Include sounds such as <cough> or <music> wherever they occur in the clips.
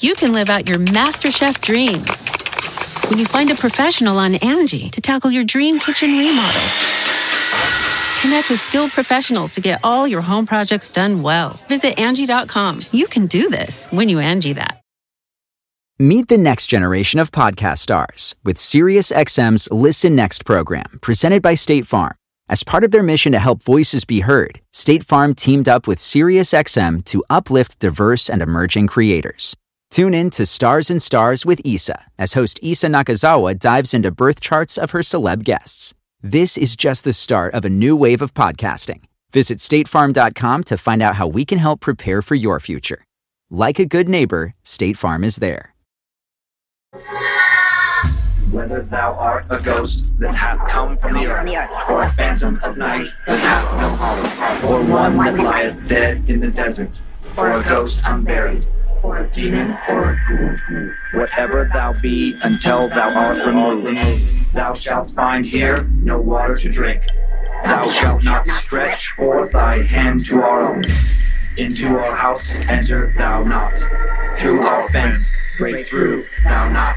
you can live out your MasterChef dreams when you find a professional on Angie to tackle your dream kitchen remodel. Connect with skilled professionals to get all your home projects done well. Visit Angie.com. You can do this when you Angie that. Meet the next generation of podcast stars with SiriusXM's Listen Next program, presented by State Farm. As part of their mission to help voices be heard, State Farm teamed up with SiriusXM to uplift diverse and emerging creators. Tune in to Stars and Stars with Isa as host Isa Nakazawa dives into birth charts of her celeb guests. This is just the start of a new wave of podcasting. Visit statefarm.com to find out how we can help prepare for your future. Like a good neighbor, State Farm is there. Whether thou art a ghost that hath come from the earth, or a phantom of night that hath no home, or one that lieth dead in the desert, or a ghost unburied, or a demon, or a ghoul, whatever thou be until thou art removed, thou shalt find here no water to drink. Thou shalt not stretch forth thy hand to our own. Into our house enter thou not. Through our fence break through thou not.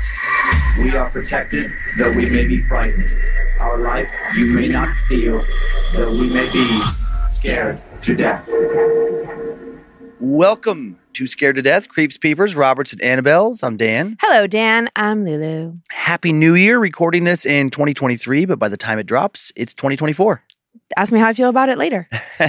We are protected, though we may be frightened. Our life you may not steal, though we may be scared to death. Welcome to Scared to Death, Creeps Peepers, Roberts and Annabelles. I'm Dan. Hello, Dan. I'm Lulu. Happy New Year. Recording this in 2023, but by the time it drops, it's 2024. Ask me how I feel about it later. <laughs>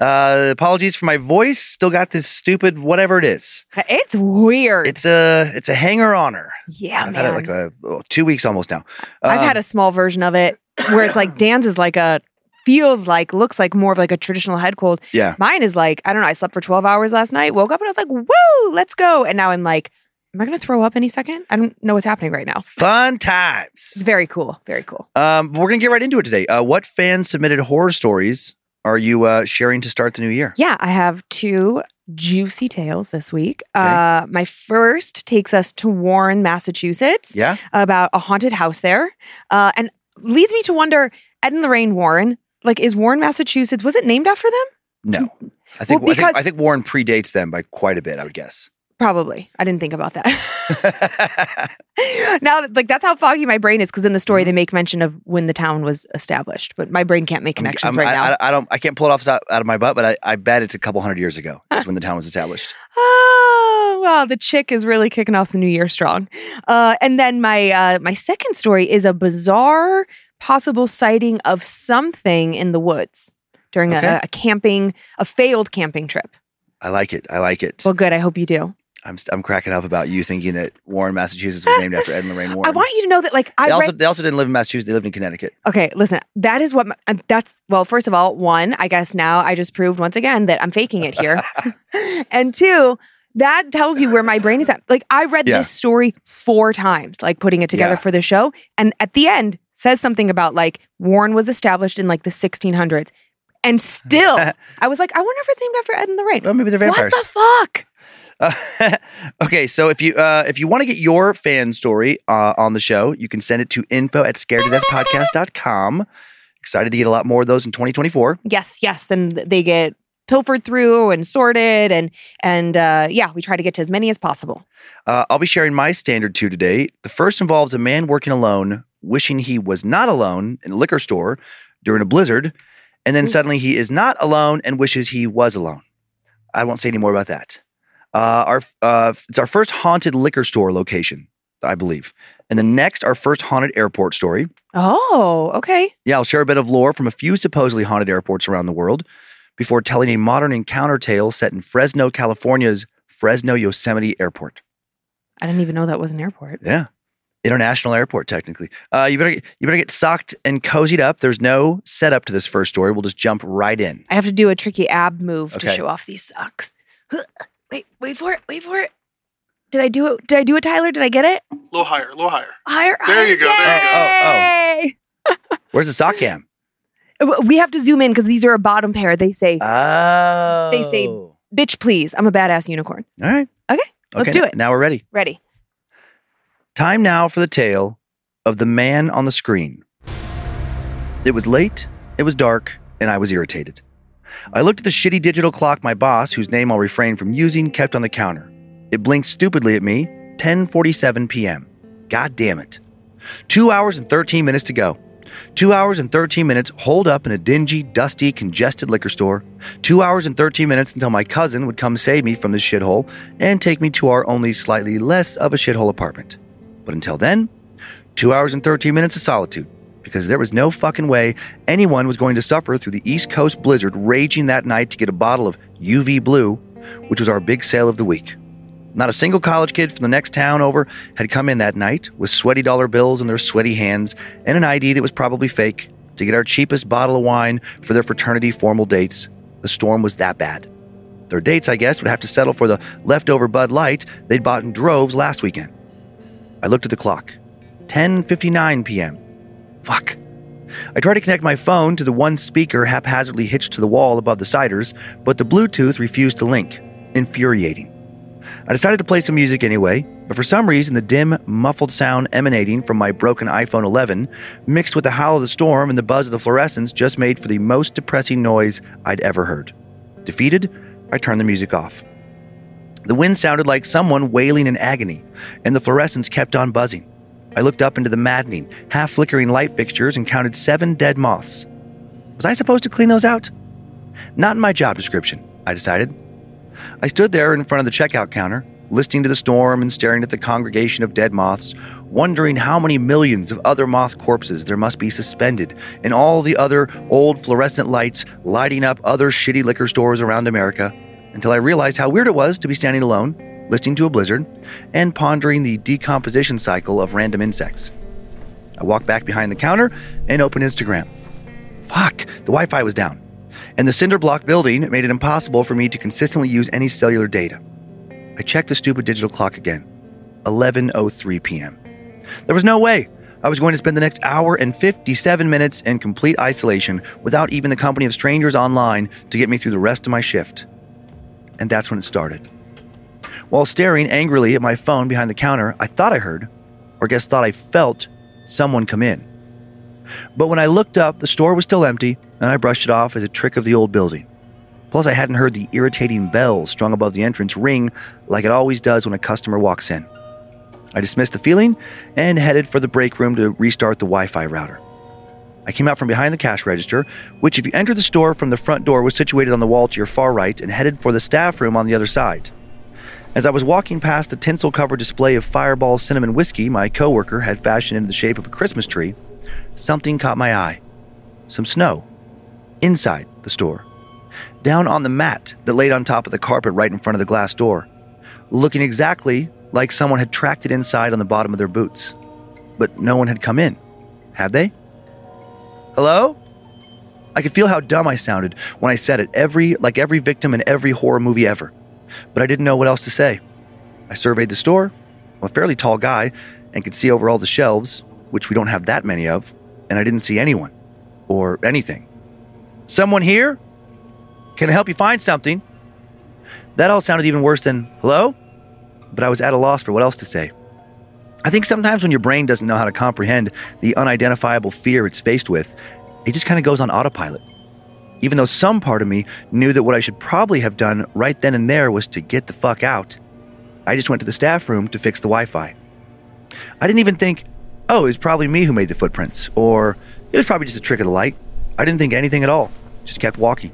uh, apologies for my voice. Still got this stupid whatever it is. It's weird. It's a it's a hanger oner. yeah, I've man. had it like a oh, two weeks almost now. I've Um, had a small version of it where it's like <coughs> Dan's is like a feels like looks like more of like a traditional head cold. yeah. Mine is like I don't know. I slept for 12 hours last night. Woke up and I was like, "Woo, let's go!" And now I'm like, "Am I going to throw up any second? I don't know what's happening right now." Fun It's times. very cool. Very cool. Um, we're gonna get right into it today. Uh, what fan submitted horror stories are you uh, sharing to start the new year? Yeah, I have two juicy tales this week. Uh, my first takes us to Warren, Massachusetts. Yeah. about a haunted house there, uh, and leads me to wonder: Ed and Lorraine Warren, like, is Warren, Massachusetts? Was it named after them? No. I think, Well, I think I think Warren predates them by quite a bit. I would guess. Probably. I didn't think about that. <laughs> <laughs> now, like, that's how foggy my brain is because in the story they make mention of when the town was established, but my brain can't make connections I'm- right I, now. I, I don't. I can't pull it off the top, out of my butt, but I, I bet it's a couple hundred years ago. Is <laughs> when the town was established. <sighs> Oh, wow. The chick is really kicking off the new year strong. Uh, and then my uh, my second story is a bizarre possible sighting of something in the woods during Okay. a, a camping, a failed camping trip. I like it. I like it. Well, good. I hope you do. I'm st- I'm cracking up about you thinking that Warren, Massachusetts, was named after Ed and Lorraine <laughs> Warren. I want you to know that, like, I They also read. they also didn't live in Massachusetts. They lived in Connecticut. Okay, listen. That is what. My, uh, that's well. First of all, one. I guess now I just proved once again that I'm faking it here, <laughs> <laughs> and two. That tells you where my brain is at. Like I read Yeah. this story four times, like putting it together Yeah. for the show, and at the end says something about like Warren was established in like the 1600s, and still <laughs> I was like, I wonder if it's named after Ed and Lorraine. Well, maybe they're vampires. What the fuck? Uh, <laughs> okay, so if you uh, if you want to get your fan story uh, on the show, you can send it to info at scaredtodeathpodcast.com. Excited to get a lot more of those in 2024. Yes, yes, and they get pilfered through and sorted, and and uh, yeah, we try to get to as many as possible. Uh, I'll be sharing my standard two today. The first involves a man working alone, wishing he was not alone in a liquor store during a blizzard, and then suddenly he is not alone and wishes he was alone. I won't say any more about that. Uh, our uh, it's our first haunted liquor store location, I believe, and the next our first haunted airport story. Oh, okay. Yeah, I'll share a bit of lore from a few supposedly haunted airports around the world before telling a modern encounter tale set in Fresno, California's Fresno Yosemite Airport. I didn't even know that was an airport. Yeah. International airport, technically. Uh, you better you better get socked and cozied up. There's no setup to this first story. We'll just jump right in. I have to do a tricky ab move to show off these socks. <laughs> Wait, wait for it. Wait for it. Did I do it? Did I do it, Tyler? Did I get it? A little higher, a little higher. Higher. There you go, there you go. <laughs> Where's the sock cam? We have to zoom in because these are a bottom pair. They say, Oh. They say- "Bitch, please." I'm a badass unicorn. All right. Okay, let's Okay, do it. Now we're ready. Ready? Time now for the tale of the man on the screen. It was late, it was dark, and I was irritated. I looked at the shitty digital clock my boss, whose name I'll refrain from using, kept on the counter. It blinked stupidly at me, 10:47 p.m. God damn it. 2 hours and 13 minutes to go. 2 hours and 13 minutes holed up in a dingy, dusty, congested liquor store. 2 hours and 13 minutes until my cousin would come save me from this shithole and take me to our only slightly less of a shithole apartment. But until then, 2 hours and 13 minutes of solitude because there was no fucking way anyone was going to suffer through the East Coast blizzard raging that night to get a bottle of UV Blue, which was our big sale of the week. Not a single college kid from the next town over had come in that night with sweaty dollar bills in their sweaty hands and an ID that was probably fake to get our cheapest bottle of wine for their fraternity formal dates. The storm was that bad. Their dates, I guess, would have to settle for the leftover Bud Light they'd bought in droves last weekend. I looked at the clock. 10:59 p.m. Fuck. I tried to connect my phone to the one speaker haphazardly hitched to the wall above the ciders, but the Bluetooth refused to link. Infuriating. I decided to play some music anyway, but for some reason the dim, muffled sound emanating from my broken iPhone 11, mixed with the howl of the storm and the buzz of the fluorescents, just made for the most depressing noise I'd ever heard. Defeated, I turned the music off. The wind sounded like someone wailing in agony, and the fluorescents kept on buzzing. I looked up into the maddening, half flickering light fixtures and counted seven dead moths. Was I supposed to clean those out? Not in my job description, I decided. I stood there in front of the checkout counter, listening to the storm and staring at the congregation of dead moths, wondering how many millions of other moth corpses there must be suspended in all the other old fluorescent lights lighting up other shitty liquor stores around America, until I realized how weird it was to be standing alone listening to a blizzard, and pondering the decomposition cycle of random insects. I walked back behind the counter and opened Instagram. Fuck, the Wi Fi was down, and the cinder block building made it impossible for me to consistently use any cellular data. I checked the stupid digital clock again 11:03 p.m. There was no way I was going to spend the next hour and 57 minutes in complete isolation without even the company of strangers online to get me through the rest of my shift. And that's when it started. While staring angrily at my phone behind the counter, I thought I heard, or guess thought I felt, someone come in. But when I looked up, the store was still empty, and I brushed it off as a trick of the old building. Plus, I hadn't heard the irritating bell strung above the entrance ring like it always does when a customer walks in. I dismissed the feeling and headed for the break room to restart the Wi Fi router. I came out from behind the cash register, which, if you entered the store from the front door, was situated on the wall to your far right, and headed for the staff room on the other side. As I was walking past the tinsel covered display of Fireball cinnamon whiskey my coworker had fashioned into the shape of a Christmas tree, something caught my eye. Some snow. Inside the store. Down on the mat that laid on top of the carpet right in front of the glass door. Looking exactly like someone had tracked it inside on the bottom of their boots. But no one had come in. Had they? Hello? I could feel how dumb I sounded when I said it, every like every victim in every horror movie ever but I didn't know what else to say. I surveyed the store. I'm a fairly tall guy and could see over all the shelves, which we don't have that many of, and I didn't see anyone or anything. Someone here? Can I help you find something? That all sounded even worse than hello, but I was at a loss for what else to say. I think sometimes when your brain doesn't know how to comprehend the unidentifiable fear it's faced with, it just kind of goes on autopilot even though some part of me knew that what I should probably have done right then and there was to get the fuck out. I just went to the staff room to fix the Wi Fi. I didn't even think, oh, it was probably me who made the footprints, or it was probably just a trick of the light. I didn't think anything at all, just kept walking.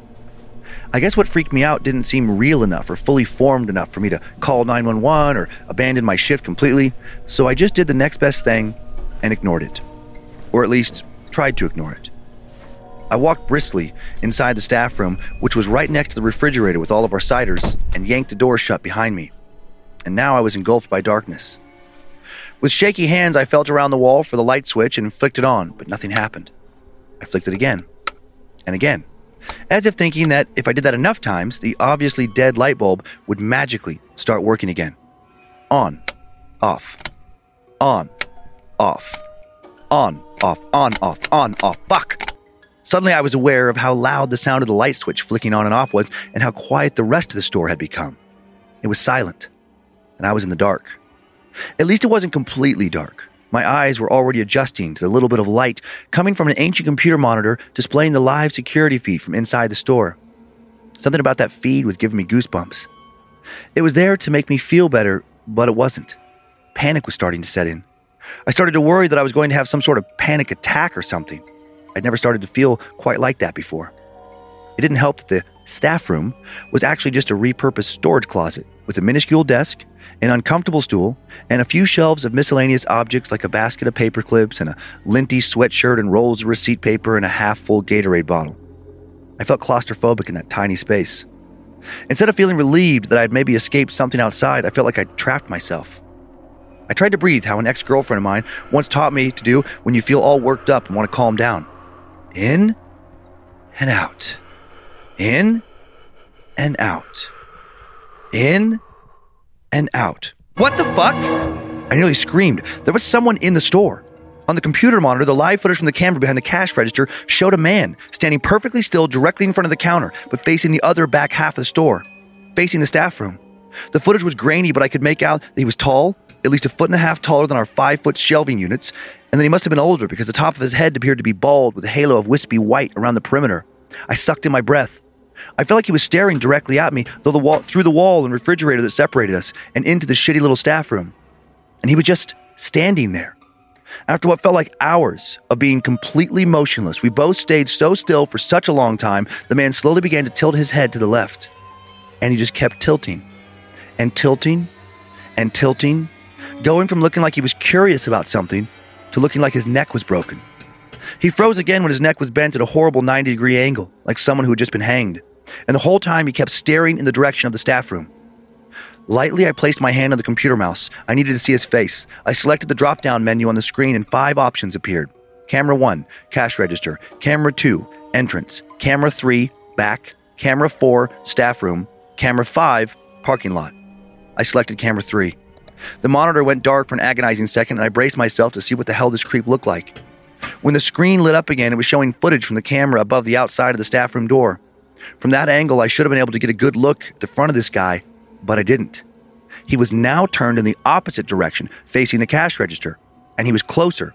I guess what freaked me out didn't seem real enough or fully formed enough for me to call 911 or abandon my shift completely, so I just did the next best thing and ignored it. Or at least tried to ignore it. I walked briskly inside the staff room, which was right next to the refrigerator with all of our ciders, and yanked the door shut behind me. And now I was engulfed by darkness. With shaky hands, I felt around the wall for the light switch and flicked it on, but nothing happened. I flicked it again and again, as if thinking that if I did that enough times, the obviously dead light bulb would magically start working again. On, off, on, off, on, off, on, off, on, off. Fuck! Suddenly, I was aware of how loud the sound of the light switch flicking on and off was and how quiet the rest of the store had become. It was silent, and I was in the dark. At least it wasn't completely dark. My eyes were already adjusting to the little bit of light coming from an ancient computer monitor displaying the live security feed from inside the store. Something about that feed was giving me goosebumps. It was there to make me feel better, but it wasn't. Panic was starting to set in. I started to worry that I was going to have some sort of panic attack or something. I'd never started to feel quite like that before. It didn't help that the staff room was actually just a repurposed storage closet with a minuscule desk, an uncomfortable stool, and a few shelves of miscellaneous objects like a basket of paper clips and a linty sweatshirt and rolls of receipt paper and a half full Gatorade bottle. I felt claustrophobic in that tiny space. Instead of feeling relieved that I'd maybe escaped something outside, I felt like I'd trapped myself. I tried to breathe how an ex girlfriend of mine once taught me to do when you feel all worked up and want to calm down in and out, in and out, in and out. What the fuck? I nearly screamed. There was someone in the store. On the computer monitor, the live footage from the camera behind the cash register showed a man standing perfectly still directly in front of the counter, but facing the other back half of the store, facing the staff room. The footage was grainy, but I could make out that he was tall, at least a foot and a half taller than our five foot shelving units, and that he must have been older because the top of his head appeared to be bald with a halo of wispy white around the perimeter. I sucked in my breath. I felt like he was staring directly at me though the wall, through the wall and refrigerator that separated us and into the shitty little staff room. And he was just standing there. After what felt like hours of being completely motionless, we both stayed so still for such a long time, the man slowly began to tilt his head to the left. And he just kept tilting and tilting and tilting, going from looking like he was curious about something to looking like his neck was broken. He froze again when his neck was bent at a horrible 90 degree angle, like someone who had just been hanged. And the whole time he kept staring in the direction of the staff room. Lightly, I placed my hand on the computer mouse. I needed to see his face. I selected the drop down menu on the screen, and five options appeared Camera 1, cash register. Camera 2, entrance. Camera 3, back. Camera 4, staff room. Camera 5, parking lot. I selected camera 3. The monitor went dark for an agonizing second, and I braced myself to see what the hell this creep looked like. When the screen lit up again, it was showing footage from the camera above the outside of the staff room door. From that angle, I should have been able to get a good look at the front of this guy, but I didn't. He was now turned in the opposite direction, facing the cash register, and he was closer.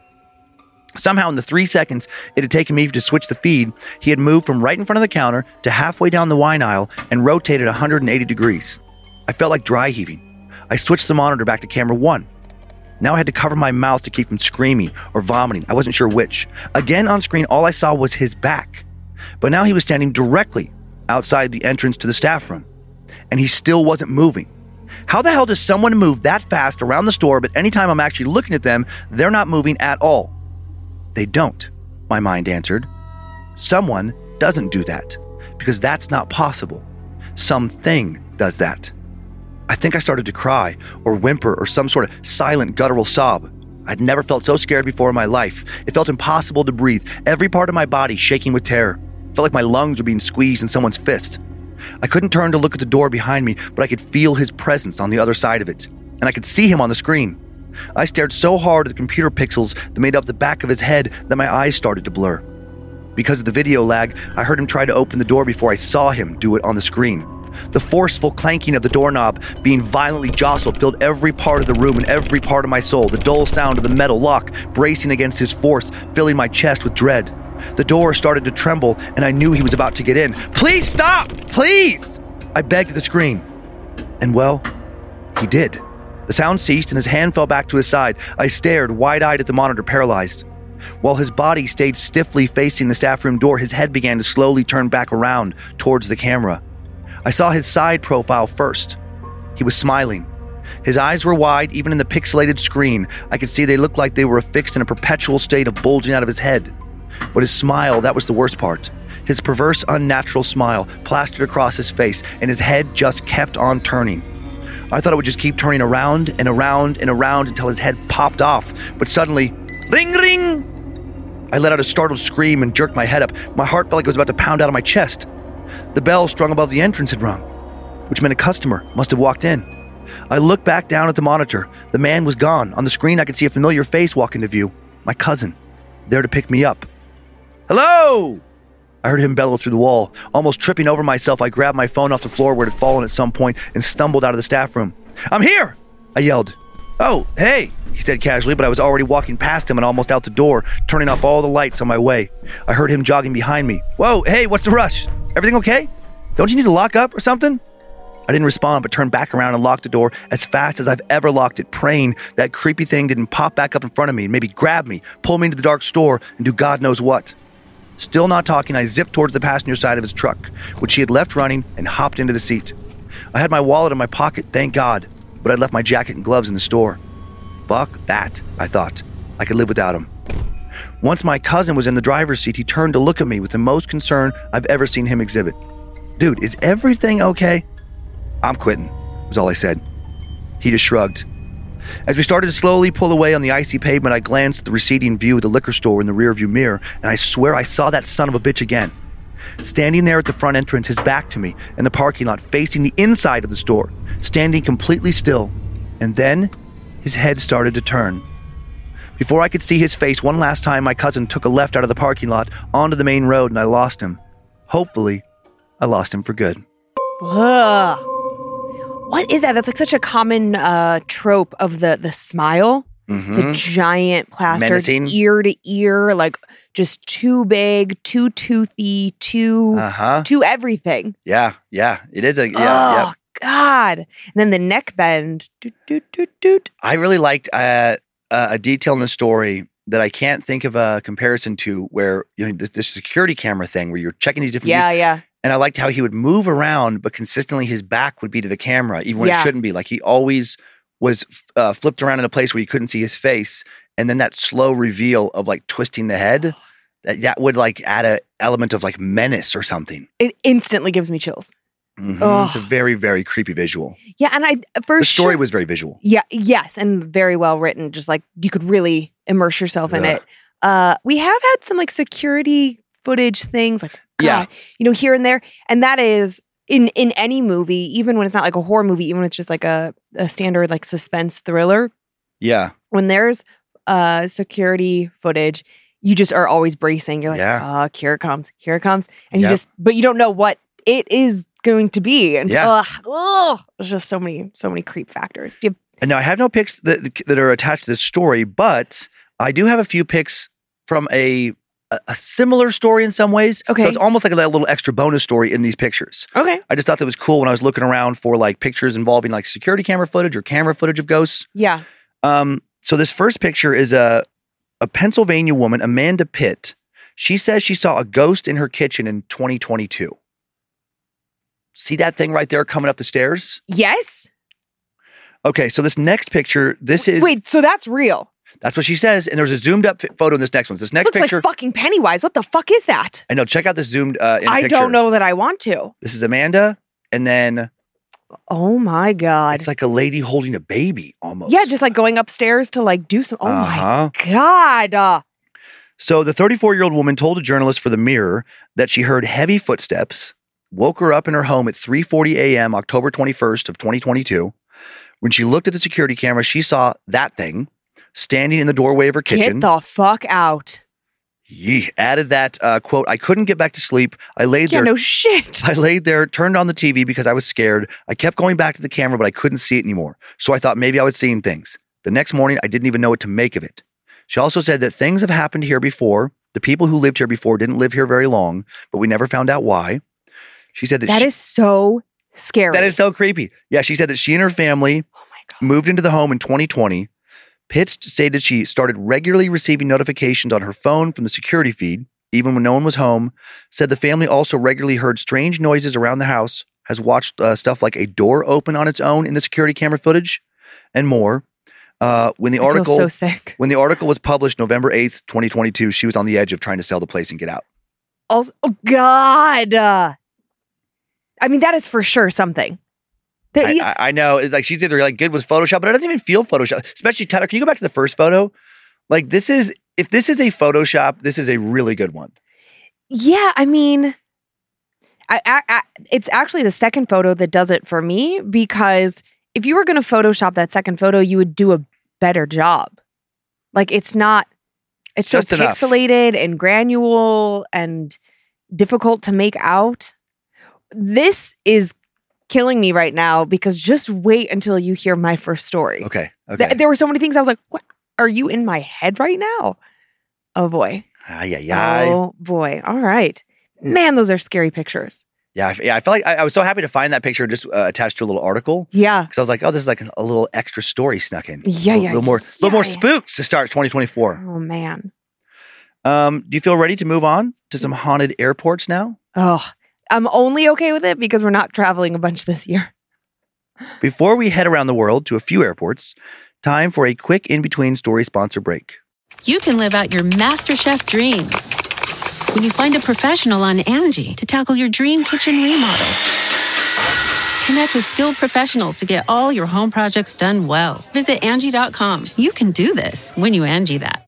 Somehow, in the three seconds it had taken me to switch the feed, he had moved from right in front of the counter to halfway down the wine aisle and rotated 180 degrees. I felt like dry heaving. I switched the monitor back to camera one. Now I had to cover my mouth to keep from screaming or vomiting. I wasn't sure which. Again on screen, all I saw was his back. But now he was standing directly outside the entrance to the staff room, and he still wasn't moving. How the hell does someone move that fast around the store, but anytime I'm actually looking at them, they're not moving at all? They don't, my mind answered. Someone doesn't do that, because that's not possible. Something does that. I think I started to cry, or whimper, or some sort of silent guttural sob. I'd never felt so scared before in my life. It felt impossible to breathe, every part of my body shaking with terror. Felt like my lungs were being squeezed in someone's fist. I couldn't turn to look at the door behind me, but I could feel his presence on the other side of it, and I could see him on the screen. I stared so hard at the computer pixels that made up the back of his head that my eyes started to blur. Because of the video lag, I heard him try to open the door before I saw him do it on the screen. The forceful clanking of the doorknob being violently jostled filled every part of the room and every part of my soul. The dull sound of the metal lock bracing against his force, filling my chest with dread. The door started to tremble, and I knew he was about to get in. Please stop! Please! I begged the screen. And well, he did. The sound ceased, and his hand fell back to his side. I stared, wide eyed at the monitor, paralyzed. While his body stayed stiffly facing the staff room door, his head began to slowly turn back around towards the camera. I saw his side profile first. He was smiling. His eyes were wide, even in the pixelated screen. I could see they looked like they were affixed in a perpetual state of bulging out of his head. But his smile, that was the worst part. His perverse, unnatural smile plastered across his face, and his head just kept on turning. I thought it would just keep turning around and around and around until his head popped off, but suddenly, ring ring! I let out a startled scream and jerked my head up. My heart felt like it was about to pound out of my chest. The bell strung above the entrance had rung, which meant a customer must have walked in. I looked back down at the monitor. The man was gone. On the screen, I could see a familiar face walk into view my cousin, there to pick me up. Hello! I heard him bellow through the wall. Almost tripping over myself, I grabbed my phone off the floor where it had fallen at some point and stumbled out of the staff room. I'm here! I yelled. Oh, hey, he said casually, but I was already walking past him and almost out the door, turning off all the lights on my way. I heard him jogging behind me. Whoa, hey, what's the rush? Everything okay? Don't you need to lock up or something? I didn't respond, but turned back around and locked the door as fast as I've ever locked it, praying that creepy thing didn't pop back up in front of me and maybe grab me, pull me into the dark store, and do God knows what. Still not talking, I zipped towards the passenger side of his truck, which he had left running, and hopped into the seat. I had my wallet in my pocket, thank God, but I'd left my jacket and gloves in the store. Fuck that, I thought. I could live without him. Once my cousin was in the driver's seat, he turned to look at me with the most concern I've ever seen him exhibit. Dude, is everything okay? I'm quitting, was all I said. He just shrugged. As we started to slowly pull away on the icy pavement, I glanced at the receding view of the liquor store in the rearview mirror, and I swear I saw that son of a bitch again. Standing there at the front entrance, his back to me, in the parking lot, facing the inside of the store, standing completely still. And then his head started to turn. Before I could see his face one last time, my cousin took a left out of the parking lot onto the main road, and I lost him. Hopefully, I lost him for good. Ugh. What is that? That's like such a common uh, trope of the the smile, the Mhm. giant plastered Menacing. ear to ear, like just too big, too toothy, too Uh huh. too everything. Yeah, yeah. It is a yeah. oh yeah. God! And then the neck bend. Doot, doot, doot, doot. I really liked uh, uh, a detail in the story that I can't think of a comparison to, where you know this, this security camera thing, where you're checking these different. Yeah, views. yeah. And I liked how he would move around, but consistently his back would be to the camera, even when Yeah. it shouldn't be. Like he always was uh, flipped around in a place where you couldn't see his face, and then that slow reveal of like twisting the head. That, that would like add an element of like menace or something. It instantly gives me chills. Mhm. It's a very, very creepy visual. Yeah, and I first The story sure- was very visual. Yeah, yes, and very well written. Just like you could really immerse yourself in Ugh. it. Uh, we have had some like security footage things, like God, Yeah. you know, here and there, and that is in in any movie, even when it's not like a horror movie, even when it's just like a, a standard like suspense thriller. Yeah. When there's uh security footage, you just are always bracing. You're like, Yeah. oh, here it comes, here it comes, and you just, but you don't know what it is going to be, and Yeah. ugh, ugh, there's just so many, so many creep factors. Do you And now I have no pics that that are attached to this story, but I do have a few pics from a a, a similar story in some ways. Okay. So it's almost like a little extra bonus story in these pictures. Okay. I just thought that was cool when I was looking around for like pictures involving like security camera footage or camera footage of ghosts. Yeah. Um, so this first picture is a a Pennsylvania woman, Amanda Pitt. She says she saw a ghost in her kitchen in 2022. See that thing right there coming up the stairs? Yes. Okay, so this next picture, this is Wait, so that's real. That's what she says. And there's a zoomed up photo in this next one. This next picture Looks picture. like fucking Pennywise. What the fuck is that? I know. Check out this zoomed uh, in I picture. don't know that I want to. This is Amanda, and then Oh my god. it's like a lady holding a baby almost. yeah, just like going upstairs to like do some. Oh Uh-huh. my god. Uh, So the 34 year old woman told a journalist for the Mirror that she heard heavy footsteps, woke her up in her home at 3:40 a.m. October 21st of 2022. When she looked at the security camera, she saw that thing standing in the doorway of her kitchen. get the fuck out. Yee. Added that uh, quote: "I couldn't get back to sleep. I laid Yeah, there no shit. <laughs> I laid there, turned on the TV because I was scared. I kept going back to the camera, but I couldn't see it anymore. So I thought maybe I was seeing things. The next morning, I didn't even know what to make of it. She also said that things have happened here before. The people who lived here before didn't live here very long, but we never found out why. She said that, That she, is so scary. that is so creepy. Yeah, she said that she and her family Oh moved into the home in 2020. Pitts stated she started regularly receiving notifications on her phone from the security feed, even when no one was home. Said the family also regularly heard strange noises around the house, has watched uh, stuff like a door open on its own in the security camera footage, and more. Uh, when the I article so sick. when the article was published November 8th, 2022, she was on the edge of trying to sell the place and get out. Also, oh god. Uh, I mean, that is for sure something. That- I, yeah, I, I know. Like she's either like good with Photoshop, but it doesn't even feel Photoshop. Especially Tyler, can you go back to the first photo? Like this is if this is a Photoshop, this is a really good one. Yeah, I mean, I, I, it's actually the second photo that does it for me because if you were going to Photoshop that second photo, you would do a better job. Like it's not, it's so enough. pixelated and granule and difficult to make out. This is killing me right now because just wait until you hear my first story. Okay. Th- there were so many things I was like, what are you in my head right now? Oh boy. Ay, ay, ay. Oh boy. All right. Man, those are scary pictures. Yeah, I, yeah, I felt like I, I was so happy to find that picture just uh, attached to a little article Yeah. because I was like, oh, this is like a little extra story snuck in. Yeah, a yeah, little more, a little more yeah, yeah. spooks to start 2024. Oh man. Um, do you feel ready to move on to some haunted airports now? Oh, I'm only okay with it because we're not traveling a bunch this year. Before we head around the world to a few airports, time for a quick in between story sponsor break. You can live out your MasterChef dreams when you find a professional on Angie to tackle your dream kitchen remodel. Connect with skilled professionals to get all your home projects done well. Visit Angie.com. You can do this when you Angie that.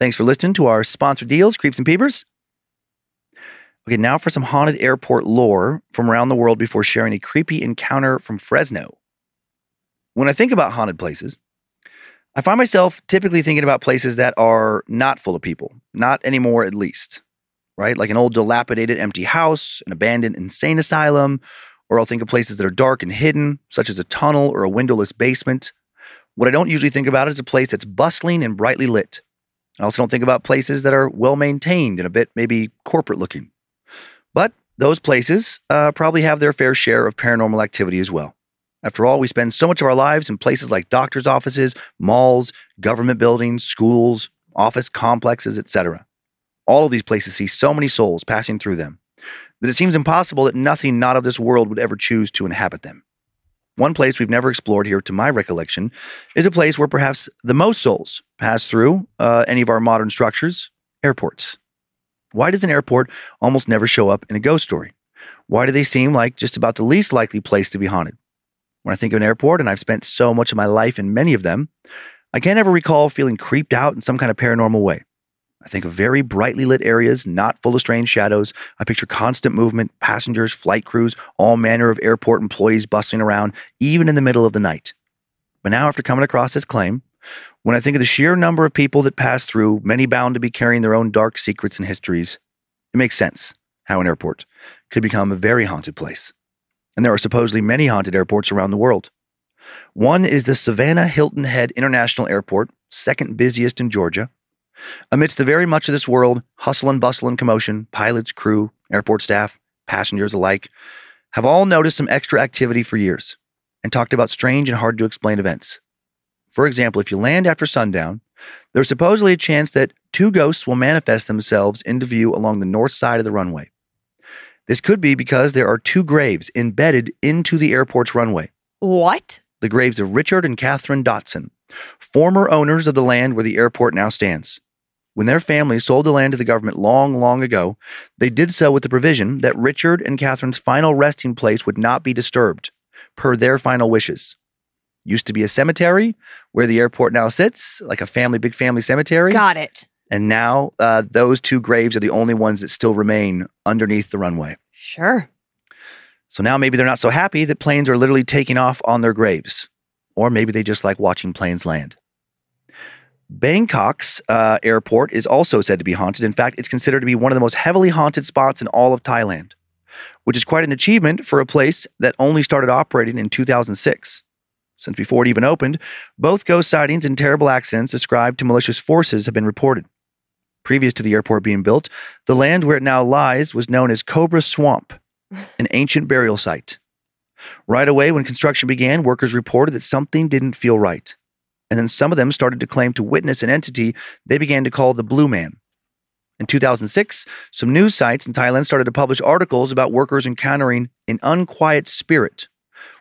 Thanks for listening to our sponsor deals, Creeps and Peepers. Okay, now for some haunted airport lore from around the world before sharing a creepy encounter from Fresno. When I think about haunted places, I find myself typically thinking about places that are not full of people, not anymore at least, right? Like an old dilapidated empty house, an abandoned insane asylum, or I'll think of places that are dark and hidden, such as a tunnel or a windowless basement. What I don't usually think about is a place that's bustling and brightly lit. I also don't think about places that are well maintained and a bit maybe corporate looking. But those places uh, probably have their fair share of paranormal activity as well. After all, we spend so much of our lives in places like doctors' offices, malls, government buildings, schools, office complexes, etc. All of these places see so many souls passing through them that it seems impossible that nothing not of this world would ever choose to inhabit them. One place we've never explored here, to my recollection, is a place where perhaps the most souls pass through uh, any of our modern structures airports. Why does an airport almost never show up in a ghost story? Why do they seem like just about the least likely place to be haunted? When I think of an airport, and I've spent so much of my life in many of them, I can't ever recall feeling creeped out in some kind of paranormal way. I think of very brightly lit areas, not full of strange shadows. I picture constant movement, passengers, flight crews, all manner of airport employees bustling around, even in the middle of the night. But now, after coming across this claim, when I think of the sheer number of people that pass through, many bound to be carrying their own dark secrets and histories, it makes sense how an airport could become a very haunted place. And there are supposedly many haunted airports around the world. One is the Savannah Hilton Head International Airport, second busiest in Georgia. Amidst the very much of this world, hustle and bustle and commotion, pilots, crew, airport staff, passengers alike have all noticed some extra activity for years and talked about strange and hard to explain events. For example, if you land after sundown, there's supposedly a chance that two ghosts will manifest themselves into view along the north side of the runway. This could be because there are two graves embedded into the airport's runway What? the graves of Richard and Catherine Dotson, former owners of the land where the airport now stands. When their family sold the land to the government long, long ago, they did so with the provision that Richard and Catherine's final resting place would not be disturbed, per their final wishes. Used to be a cemetery where the airport now sits, like a family, big family cemetery. Got it. And now uh, those two graves are the only ones that still remain underneath the runway. Sure. So now maybe they're not so happy that planes are literally taking off on their graves. Or maybe they just like watching planes land. Bangkok's uh, airport is also said to be haunted. In fact, it's considered to be one of the most heavily haunted spots in all of Thailand, which is quite an achievement for a place that only started operating in 2006. Since before it even opened, both ghost sightings and terrible accidents ascribed to malicious forces have been reported. Previous to the airport being built, the land where it now lies was known as Cobra Swamp, an <laughs> ancient burial site. Right away, when construction began, workers reported that something didn't feel right. And then some of them started to claim to witness an entity they began to call the Blue Man. In 2006, some news sites in Thailand started to publish articles about workers encountering an unquiet spirit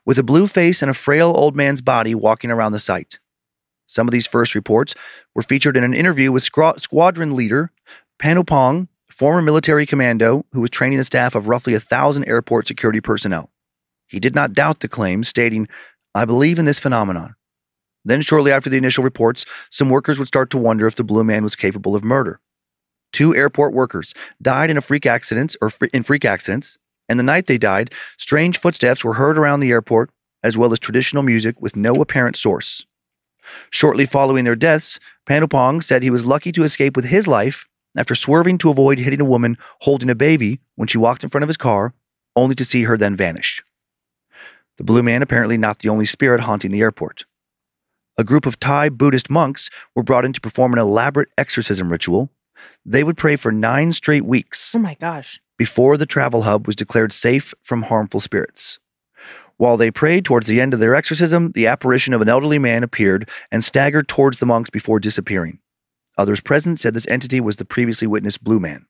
with a blue face and a frail old man's body walking around the site. Some of these first reports were featured in an interview with squadron leader Panupong, former military commando who was training a staff of roughly a thousand airport security personnel. He did not doubt the claim, stating, I believe in this phenomenon. Then, shortly after the initial reports, some workers would start to wonder if the Blue Man was capable of murder. Two airport workers died in a freak accidents or in freak accidents, and the night they died, strange footsteps were heard around the airport, as well as traditional music with no apparent source. Shortly following their deaths, Panupong said he was lucky to escape with his life after swerving to avoid hitting a woman holding a baby when she walked in front of his car, only to see her then vanish. The Blue Man apparently not the only spirit haunting the airport. A group of Thai Buddhist monks were brought in to perform an elaborate exorcism ritual. They would pray for nine straight weeks Oh my gosh. before the travel hub was declared safe from harmful spirits. While they prayed towards the end of their exorcism, the apparition of an elderly man appeared and staggered towards the monks before disappearing. Others present said this entity was the previously witnessed Blue Man.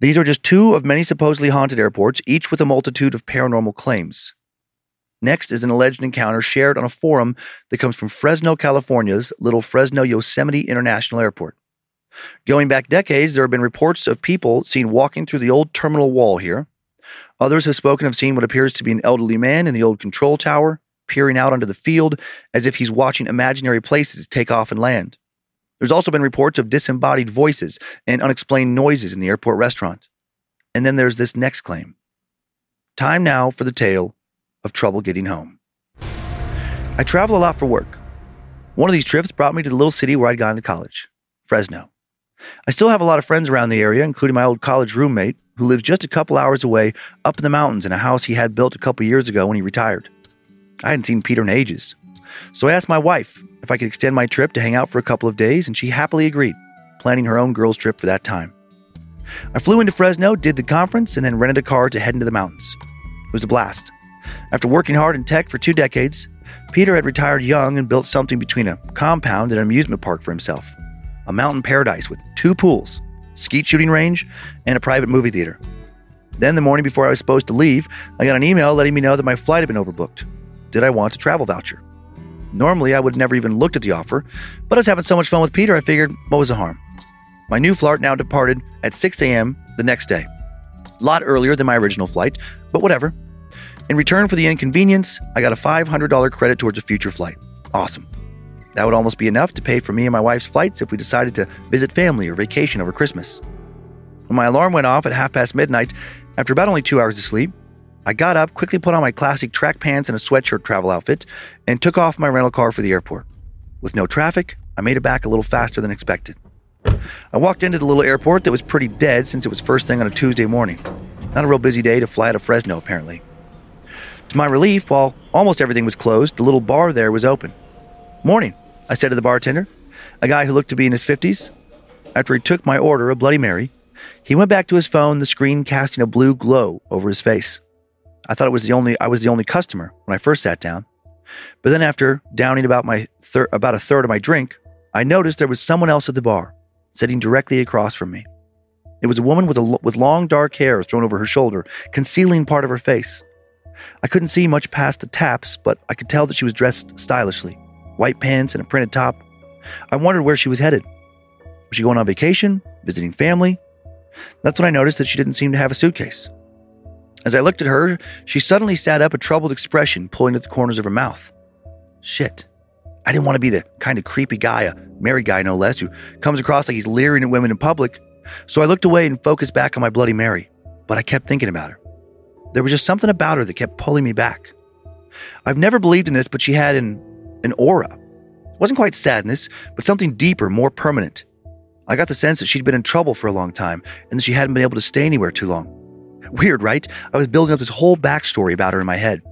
These are just two of many supposedly haunted airports, each with a multitude of paranormal claims. Next is an alleged encounter shared on a forum that comes from Fresno, California's Little Fresno Yosemite International Airport. Going back decades, there have been reports of people seen walking through the old terminal wall here. Others have spoken of seeing what appears to be an elderly man in the old control tower, peering out onto the field as if he's watching imaginary places take off and land. There's also been reports of disembodied voices and unexplained noises in the airport restaurant. And then there's this next claim. Time now for the tale of trouble getting home. I travel a lot for work. One of these trips brought me to the little city where I'd gone to college, Fresno. I still have a lot of friends around the area, including my old college roommate, who lives just a couple hours away up in the mountains in a house he had built a couple years ago when he retired. I hadn't seen Peter in ages. So I asked my wife if I could extend my trip to hang out for a couple of days, and she happily agreed, planning her own girls' trip for that time. I flew into Fresno, did the conference, and then rented a car to head into the mountains. It was a blast. After working hard in tech for two decades, Peter had retired young and built something between a compound and an amusement park for himself a mountain paradise with two pools, skeet shooting range, and a private movie theater. Then, the morning before I was supposed to leave, I got an email letting me know that my flight had been overbooked. Did I want a travel voucher? Normally, I would never even looked at the offer, but I was having so much fun with Peter, I figured, what was the harm? My new flight now departed at 6 a.m. the next day. A lot earlier than my original flight, but whatever. In return for the inconvenience, I got a $500 credit towards a future flight. Awesome. That would almost be enough to pay for me and my wife's flights if we decided to visit family or vacation over Christmas. When my alarm went off at half past midnight, after about only two hours of sleep, I got up, quickly put on my classic track pants and a sweatshirt travel outfit, and took off my rental car for the airport. With no traffic, I made it back a little faster than expected. I walked into the little airport that was pretty dead since it was first thing on a Tuesday morning. Not a real busy day to fly out of Fresno, apparently. To my relief, while almost everything was closed, the little bar there was open. Morning, I said to the bartender, a guy who looked to be in his 50s. After he took my order, a Bloody Mary, he went back to his phone, the screen casting a blue glow over his face. I thought it was the only I was the only customer when I first sat down. But then after downing about my thir- about a third of my drink, I noticed there was someone else at the bar, sitting directly across from me. It was a woman with a with long dark hair thrown over her shoulder, concealing part of her face. I couldn't see much past the taps, but I could tell that she was dressed stylishly white pants and a printed top. I wondered where she was headed. Was she going on vacation? Visiting family? That's when I noticed that she didn't seem to have a suitcase. As I looked at her, she suddenly sat up, a troubled expression pulling at the corners of her mouth. Shit. I didn't want to be the kind of creepy guy, a married guy no less, who comes across like he's leering at women in public. So I looked away and focused back on my Bloody Mary, but I kept thinking about her. There was just something about her that kept pulling me back. I've never believed in this, but she had an, an aura. It wasn't quite sadness, but something deeper, more permanent. I got the sense that she'd been in trouble for a long time and that she hadn't been able to stay anywhere too long. Weird, right? I was building up this whole backstory about her in my head.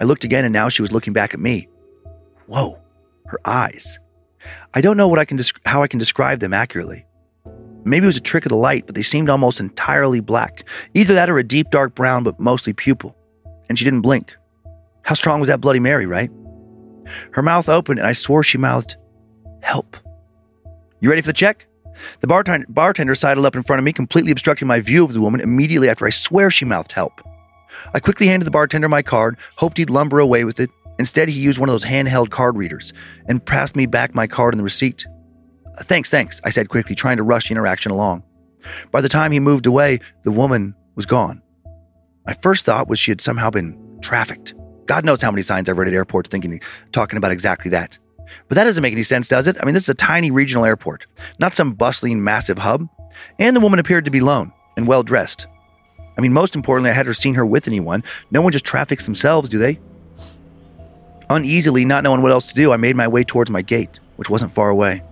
I looked again and now she was looking back at me. Whoa, her eyes. I don't know what I can how I can describe them accurately. Maybe it was a trick of the light, but they seemed almost entirely black. Either that or a deep dark brown, but mostly pupil. And she didn't blink. How strong was that Bloody Mary, right? Her mouth opened and I swore she mouthed, Help. You ready for the check? The bartender, bartender sidled up in front of me, completely obstructing my view of the woman immediately after I swear she mouthed help. I quickly handed the bartender my card, hoped he'd lumber away with it. Instead, he used one of those handheld card readers and passed me back my card and the receipt. Thanks, thanks, I said quickly, trying to rush the interaction along. By the time he moved away, the woman was gone. My first thought was she had somehow been trafficked. God knows how many signs I've read at airports thinking, talking about exactly that. But that doesn't make any sense, does it? I mean, this is a tiny regional airport, not some bustling, massive hub. And the woman appeared to be alone and well dressed. I mean, most importantly, I had her seen her with anyone. No one just traffics themselves, do they? Uneasily, not knowing what else to do, I made my way towards my gate, which wasn't far away.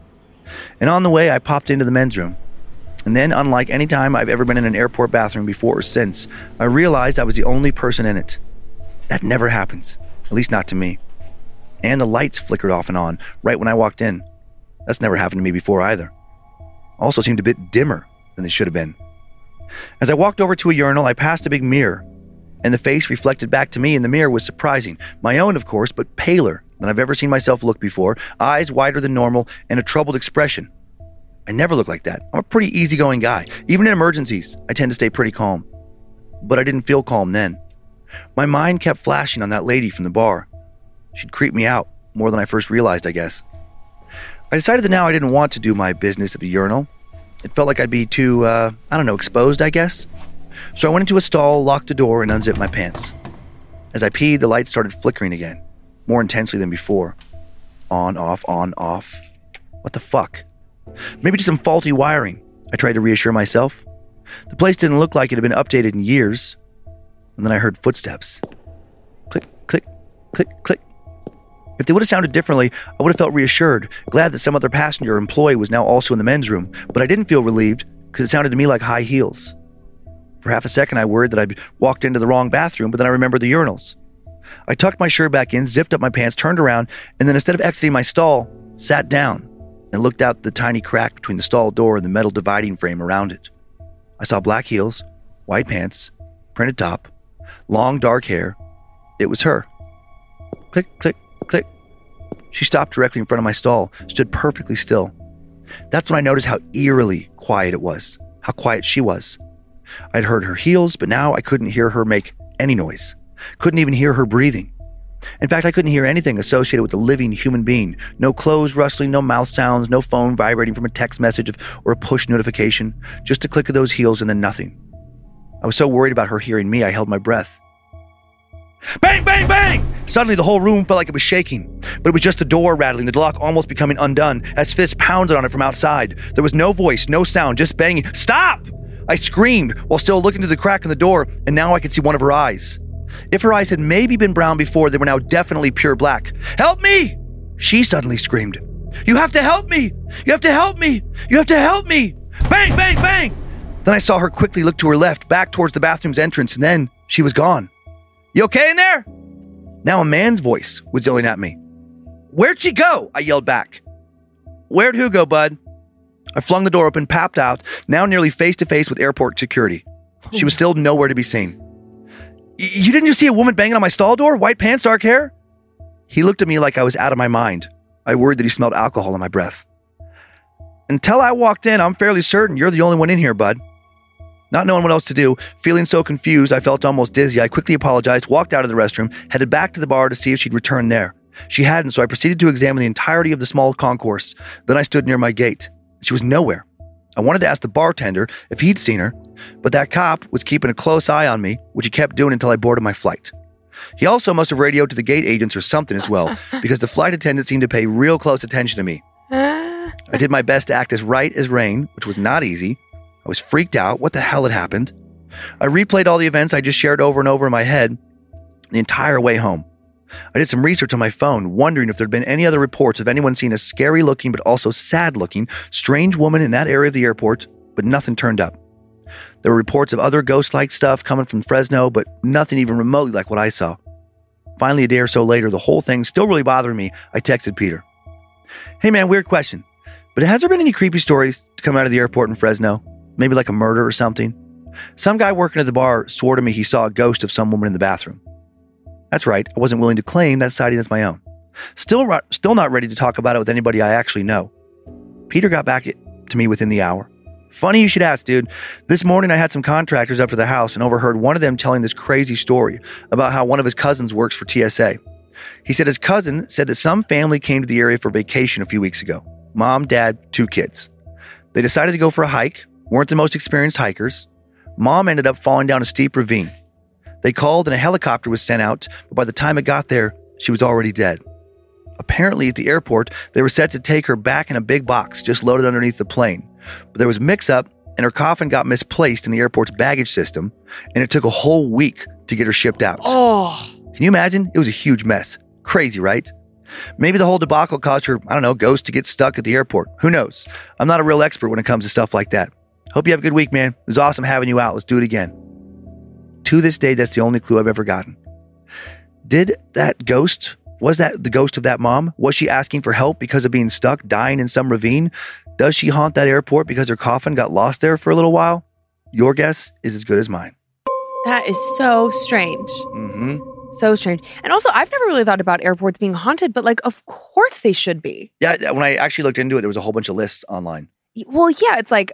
And on the way, I popped into the men's room. And then, unlike any time I've ever been in an airport bathroom before or since, I realized I was the only person in it. That never happens, at least not to me. And the lights flickered off and on right when I walked in. That's never happened to me before either. Also seemed a bit dimmer than they should have been. As I walked over to a urinal, I passed a big mirror, and the face reflected back to me in the mirror was surprising. My own, of course, but paler than I've ever seen myself look before, eyes wider than normal, and a troubled expression. I never look like that. I'm a pretty easygoing guy. Even in emergencies, I tend to stay pretty calm. But I didn't feel calm then. My mind kept flashing on that lady from the bar. She'd creep me out more than I first realized, I guess. I decided that now I didn't want to do my business at the urinal. It felt like I'd be too, uh, I don't know, exposed, I guess. So I went into a stall, locked the door, and unzipped my pants. As I peed, the light started flickering again, more intensely than before. On, off, on, off. What the fuck? Maybe just some faulty wiring. I tried to reassure myself. The place didn't look like it had been updated in years. And then I heard footsteps. Click, click, click, click. If they would have sounded differently, I would have felt reassured, glad that some other passenger or employee was now also in the men's room, but I didn't feel relieved because it sounded to me like high heels. For half a second, I worried that I'd walked into the wrong bathroom, but then I remembered the urinals. I tucked my shirt back in, zipped up my pants, turned around, and then instead of exiting my stall, sat down and looked out the tiny crack between the stall door and the metal dividing frame around it. I saw black heels, white pants, printed top, long dark hair. It was her. Click, click, click. She stopped directly in front of my stall, stood perfectly still. That's when I noticed how eerily quiet it was, how quiet she was. I'd heard her heels, but now I couldn't hear her make any noise. Couldn't even hear her breathing. In fact, I couldn't hear anything associated with a living human being. No clothes rustling, no mouth sounds, no phone vibrating from a text message or a push notification. Just a click of those heels and then nothing. I was so worried about her hearing me, I held my breath. Bang, bang, bang! Suddenly, the whole room felt like it was shaking, but it was just the door rattling, the lock almost becoming undone as fists pounded on it from outside. There was no voice, no sound, just banging. Stop! I screamed while still looking through the crack in the door, and now I could see one of her eyes. If her eyes had maybe been brown before, they were now definitely pure black. Help me! She suddenly screamed. You have to help me! You have to help me! You have to help me! Bang, bang, bang! Then I saw her quickly look to her left, back towards the bathroom's entrance, and then she was gone. You okay in there? Now a man's voice was yelling at me. Where'd she go? I yelled back. Where'd who go, bud? I flung the door open, papped out, now nearly face to face with airport security. She was still nowhere to be seen. You didn't just see a woman banging on my stall door? White pants, dark hair? He looked at me like I was out of my mind. I worried that he smelled alcohol in my breath. Until I walked in, I'm fairly certain you're the only one in here, bud. Not knowing what else to do, feeling so confused I felt almost dizzy, I quickly apologized, walked out of the restroom, headed back to the bar to see if she'd returned there. She hadn't, so I proceeded to examine the entirety of the small concourse. Then I stood near my gate. She was nowhere. I wanted to ask the bartender if he'd seen her, but that cop was keeping a close eye on me, which he kept doing until I boarded my flight. He also must have radioed to the gate agents or something as well, <laughs> because the flight attendant seemed to pay real close attention to me. <gasps> I did my best to act as right as rain, which was not easy. I was freaked out. What the hell had happened? I replayed all the events I just shared over and over in my head the entire way home. I did some research on my phone, wondering if there'd been any other reports of anyone seeing a scary looking but also sad looking strange woman in that area of the airport, but nothing turned up. There were reports of other ghost like stuff coming from Fresno, but nothing even remotely like what I saw. Finally, a day or so later, the whole thing still really bothering me, I texted Peter. Hey man, weird question, but has there been any creepy stories to come out of the airport in Fresno? Maybe like a murder or something? Some guy working at the bar swore to me he saw a ghost of some woman in the bathroom. That's right, I wasn't willing to claim that sighting as my own. Still, still not ready to talk about it with anybody I actually know. Peter got back to me within the hour. Funny you should ask, dude. This morning I had some contractors up to the house and overheard one of them telling this crazy story about how one of his cousins works for TSA. He said his cousin said that some family came to the area for vacation a few weeks ago mom, dad, two kids. They decided to go for a hike, weren't the most experienced hikers. Mom ended up falling down a steep ravine. They called and a helicopter was sent out, but by the time it got there, she was already dead. Apparently, at the airport, they were set to take her back in a big box just loaded underneath the plane. But there was a mix up, and her coffin got misplaced in the airport's baggage system, and it took a whole week to get her shipped out. Oh, Can you imagine? It was a huge mess. Crazy, right? Maybe the whole debacle caused her, I don't know, ghost to get stuck at the airport. Who knows? I'm not a real expert when it comes to stuff like that. Hope you have a good week, man. It was awesome having you out. Let's do it again. To this day, that's the only clue I've ever gotten. Did that ghost, was that the ghost of that mom? Was she asking for help because of being stuck, dying in some ravine? Does she haunt that airport because her coffin got lost there for a little while? Your guess is as good as mine. that is so strange. Mm-hmm. So strange. And also, I've never really thought about airports being haunted, but like, of course they should be. Yeah, when I actually looked into it, there was a whole bunch of lists online. Well, yeah, it's like,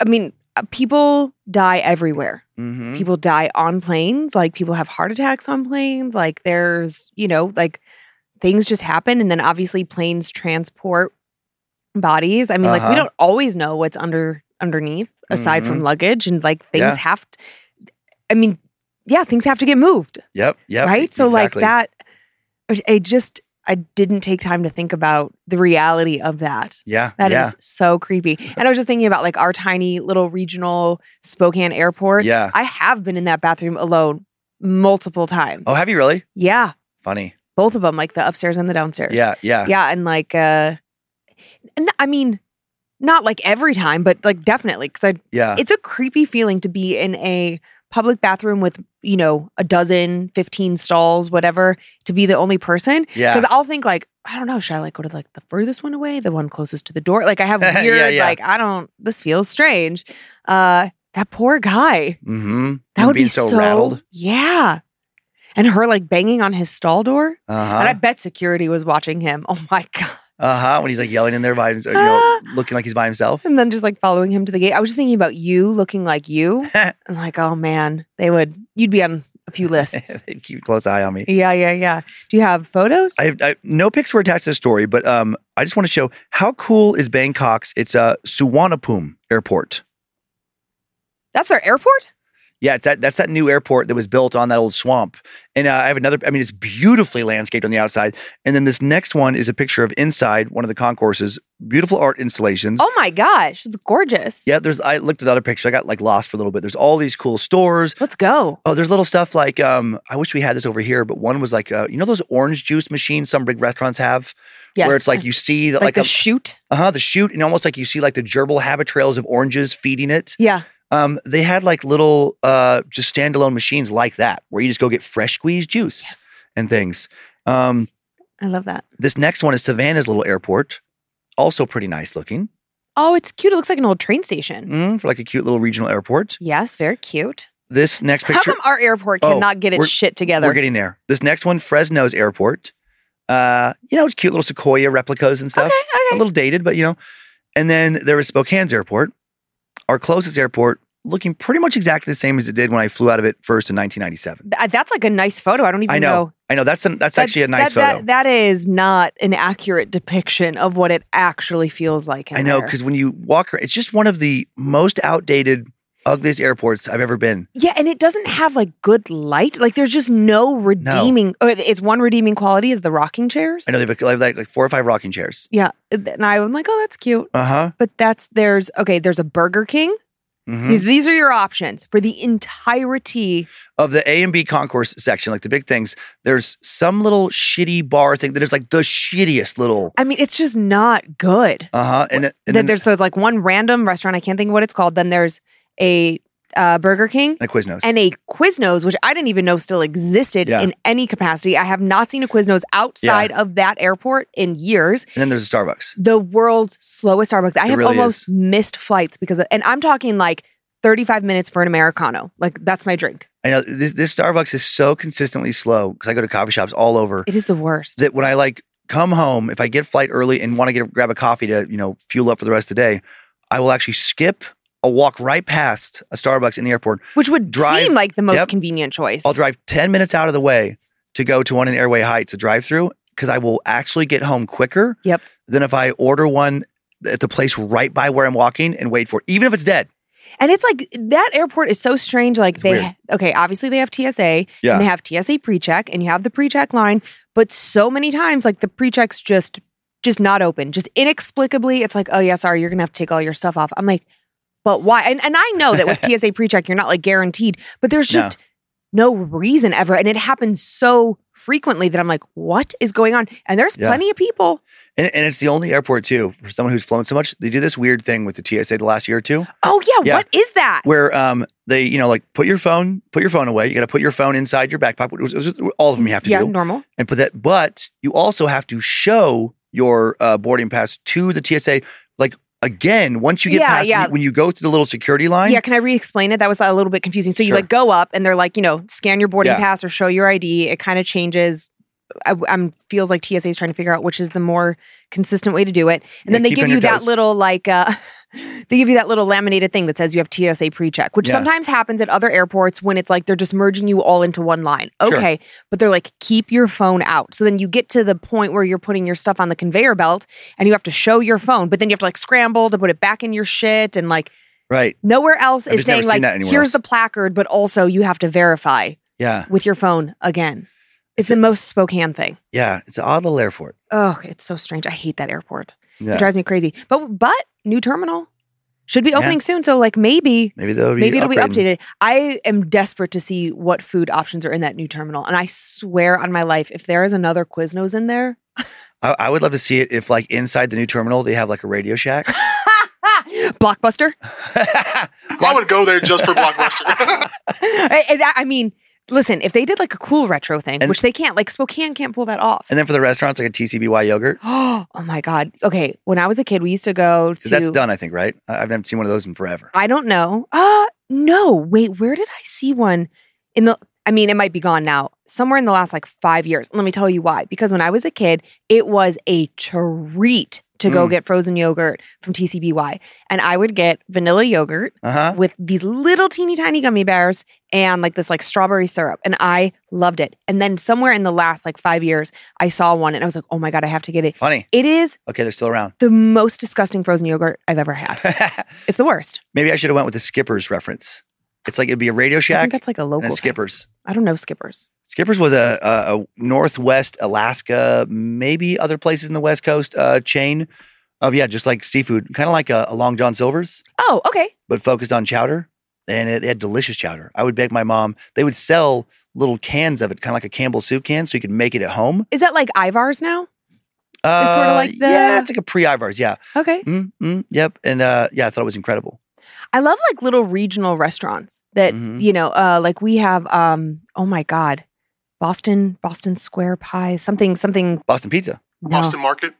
I mean, uh, people die everywhere. Mm-hmm. People die on planes. Like, people have heart attacks on planes. Like, there's, you know, like things just happen. And then obviously, planes transport bodies. I mean, like, we Uh-huh. don't always know what's under underneath aside from luggage. And like, things Yeah. have, to, I mean, yeah, things have to get moved. Yep. Yep. right? So exactly. like that, I- just I didn't take time to think about the reality of that. Yeah. That is yeah. so creepy. And I was just thinking about like our tiny little regional Spokane airport. Yeah. I have been in that bathroom alone multiple times. Oh, have you really? Yeah, Funny. both of them, like the upstairs and the downstairs. Yeah. Yeah. yeah, and like uh, I mean, not like every time, but like definitely because I Yeah. it's a creepy feeling to be in a public bathroom with you know a dozen 15 stalls whatever to be the only person Yeah. because i'll think like i don't know should i like go to like the furthest one away the one closest to the door like i have <laughs> weird yeah. yeah. like i don't this feels strange uh that poor guy Mm-hmm. that would be so, so, rattled. yeah and her like banging on his stall door Uh-huh. and i bet security was watching him <laughs> oh my god uh-huh. When he's like yelling in there by himself, you know, <gasps> looking like he's by himself. and then just like following him to the gate i was just thinking about you looking like you <laughs> i'm like oh man they would you'd be on a few lists <laughs> They Keep a close eye on me. Yeah, yeah, yeah. Do you have photos? I, I no pics were attached to the story, but um, I just want to show how cool is Bangkok's. It's a uh, Suvarnabhumi Airport. That's their airport? Yeah, it's that that's that new airport that was built on that old swamp. And uh, I have another. I mean, it's beautifully landscaped on the outside. And then this next one is a picture of inside one of the concourses. Beautiful art installations. Oh my gosh, it's gorgeous. Yeah, there's. I looked at other pictures. I got like lost for a little bit. There's all these cool stores. Let's go. Oh, there's little stuff like um. I wish we had this over here, but one was like uh, you know those orange juice machines some big restaurants have, Yes. where it's like you see like, like, the a, shoot. uh huh the shoot and almost like you see like the gerbil habit trails of oranges feeding it. Yeah. Um, they had like little uh just standalone machines like that where you just go get fresh squeezed juice and things. Um, I love that. this next one is Savannah's little airport, also pretty nice looking Oh, it's cute. It looks like an old train station. mm, for like a cute little regional airport. Yes, very cute. This next How picture, come our airport Oh, cannot get its shit together? we're getting there. This next one, Fresno's airport. Uh, you know, it's cute little Sequoia replicas and stuff. okay, okay. A little dated, but you know. And then there was Spokane's airport, our closest airport, looking pretty much exactly the same as it did when I flew out of it first in 1997. Th- That's like a nice photo. I don't even I know, I know. That's a, that's That- actually a nice that, photo. That, that is not an accurate depiction of what it actually feels like. In I know because when you walk, it's just one of the most outdated, ugliest airports I've ever been. Yeah, and it doesn't have like good light. Like there's just no redeeming. Oh, it's one redeeming quality is the rocking chairs. I know they've like, like four or five rocking chairs. Yeah, and I'm like, oh, that's cute. Uh huh. But that's there's okay. There's a Burger King. hmm These these are your options for the entirety. Of the A and B concourse section, like the big things, there's some little shitty bar thing that is like the shittiest little. I mean, it's just not good. Uh huh. And, then- and then then there's so it's like one random restaurant. I can't think of what it's called. Then there's a uh, Burger King. and a Quiznos. And a Quiznos, which I didn't even know still existed Yeah. in any capacity. I have not seen a Quiznos outside of that airport in years. and then there's a Starbucks. the world's slowest Starbucks. I It have really almost is. missed flights because of, and I'm talking like 35 minutes for an Americano. Like that's my drink. I know this, this Starbucks is so consistently slow because I go to coffee shops all over It is the worst. that when I like come home, if I get flight early and want to get grab a coffee to you know fuel up for the rest of the day, I will actually skip. I'll walk right past a Starbucks in the airport. Which would drive- seem like the most Yep. convenient choice. I'll drive ten minutes out of the way to go to one in Airway Heights, a drive-through, because I will actually get home quicker. Yep. Than if I order one at the place right by where I'm walking and wait for it, even if it's dead. And it's like that airport is so strange. Like It's they, weird. okay, obviously they have TSA Yeah. and they have TSA pre-check, and you have the pre-check line. But so many times, like the pre-checks just just not open. Just inexplicably, it's like, oh yeah, sorry, you're gonna have to take all your stuff off. I'm like, but why? And and I know that with <laughs> TSA pre-check, you're not like guaranteed, but there's just no reason ever. And it happens so frequently that I'm like, what is going on? And there's Yeah. plenty of people. And, and it's the only airport too for someone who's flown so much. They do this weird thing with the TSA the last year or two, Oh yeah, Yeah. what is that? where um they you know like put your phone put your phone away. You got to put your phone inside your backpack. which is- which is all of them you have to yeah, do, normal. and put that. But you also have to show your uh, boarding pass to the TSA. Like again, once you get Yeah, past yeah. when you go through the little security line. Yeah, can I re-explain it? That was a little bit confusing. So you like go up and they're like, you know, scan your boarding Yeah. pass or show your ID. It kind of changes. I, am feels like TSA is trying to figure out which is the more consistent way to do it. And then they give you that little like uh <laughs> they give you that little laminated thing that says you have TSA pre-check, which Yeah. sometimes happens at other airports when it's like they're just merging you all into one line. Sure. Okay, but they're like keep your phone out. So then you get to the point where you're putting your stuff on the conveyor belt and you have to show your phone, but then you have to like scramble to put it back in your shit and like Right. Nowhere else I've is saying like, here's else. the placard, but also you have to verify Yeah. with your phone again. It's the most Spokane thing. Yeah. It's an odd little airport. Oh, it's so strange. I hate that airport. Yeah. It drives me crazy. But but new terminal should be Yeah. opening soon. So like maybe Maybe they'll be maybe it'll be updated. I am desperate to see what food options are in that new terminal. And I swear on my life, if there is another Quiznos in there, <laughs> I, I would love to see it if, like, inside the new terminal, they have like a Radio Shack. <laughs> Blockbuster. <laughs> I would go there just for Blockbuster. I- I mean, listen, if they did like a cool retro thing, And- which they can't, like Spokane can't pull that off. and then for the restaurants, like a TCBY yogurt. <gasps> oh my god. Okay, when I was a kid, we used to go to. that's done, I think, right? I- I've never seen one of those in forever. I don't know. Uh no. Wait, where did I see one in the? I mean, it might be gone now. Somewhere in the last like five years. Let me tell you why. Because when I was a kid, it was a treat to go Mm. get frozen yogurt from TCBY, and I would get vanilla yogurt Uh huh. with these little teeny tiny gummy bears and like this like strawberry syrup and I loved it. And then somewhere in the last like 5 years I saw one and I was like, "Oh my god, I have to get it." Funny. It is Okay, they're still around. the most disgusting frozen yogurt I've ever had. <laughs> It's the worst. Maybe I should have went with the Skippers reference. It's like it'd be a Radio I Shack think that's like a local thing. Skippers. I don't know skippers. Skippers was a, a, a Northwest Alaska, maybe other places in the West Coast uh, chain of yeah, just like seafood, kind of like a, a Long John Silver's, Oh, okay. but focused on chowder. And it, they had delicious chowder. I would beg my mom. They would sell little cans of it, kind of like a Campbell soup can, so you could make it at home. Is that like Ivar's now? Uh, sorta like the- yeah, it's like a pre Ivar's. Yeah, Okay. mm, mm, yep. And uh, yeah, I thought it was incredible. I love like little regional restaurants that, Mhm. you know, uh like we have um oh my god. Boston Boston Square Pie, something something Boston pizza, no. Boston Market.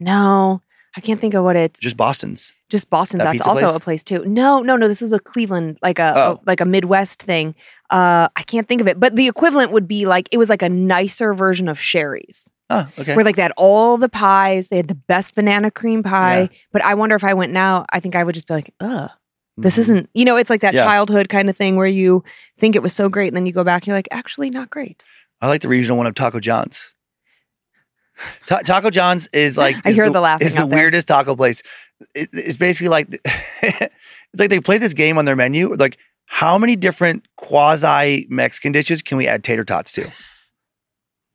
No. I can't think of what it's just Boston's. Just Boston's. That That's also place? a place too. No, no, no. This is a Cleveland, like a, Oh. a- like a Midwest thing. Uh, I can't think of it, but the equivalent would be like it was like a nicer version of Shari's, Oh, okay. where like they had all the pies. They had the best banana cream pie. Yeah. But I wonder if I went now, I think I would just be like, ugh. This Mhm. isn't, you know, it's like that Yeah. childhood kind of thing where you think it was so great, and then you go back, and you're like, actually, not great. I like the regional one of Taco John's. Ta- Taco John's is like <laughs> I is hear the laughing Is the there. weirdest taco place. It- it's basically like it's <laughs> like they play this game on their menu. Like, how many different quasi Mexican dishes can we add tater tots to?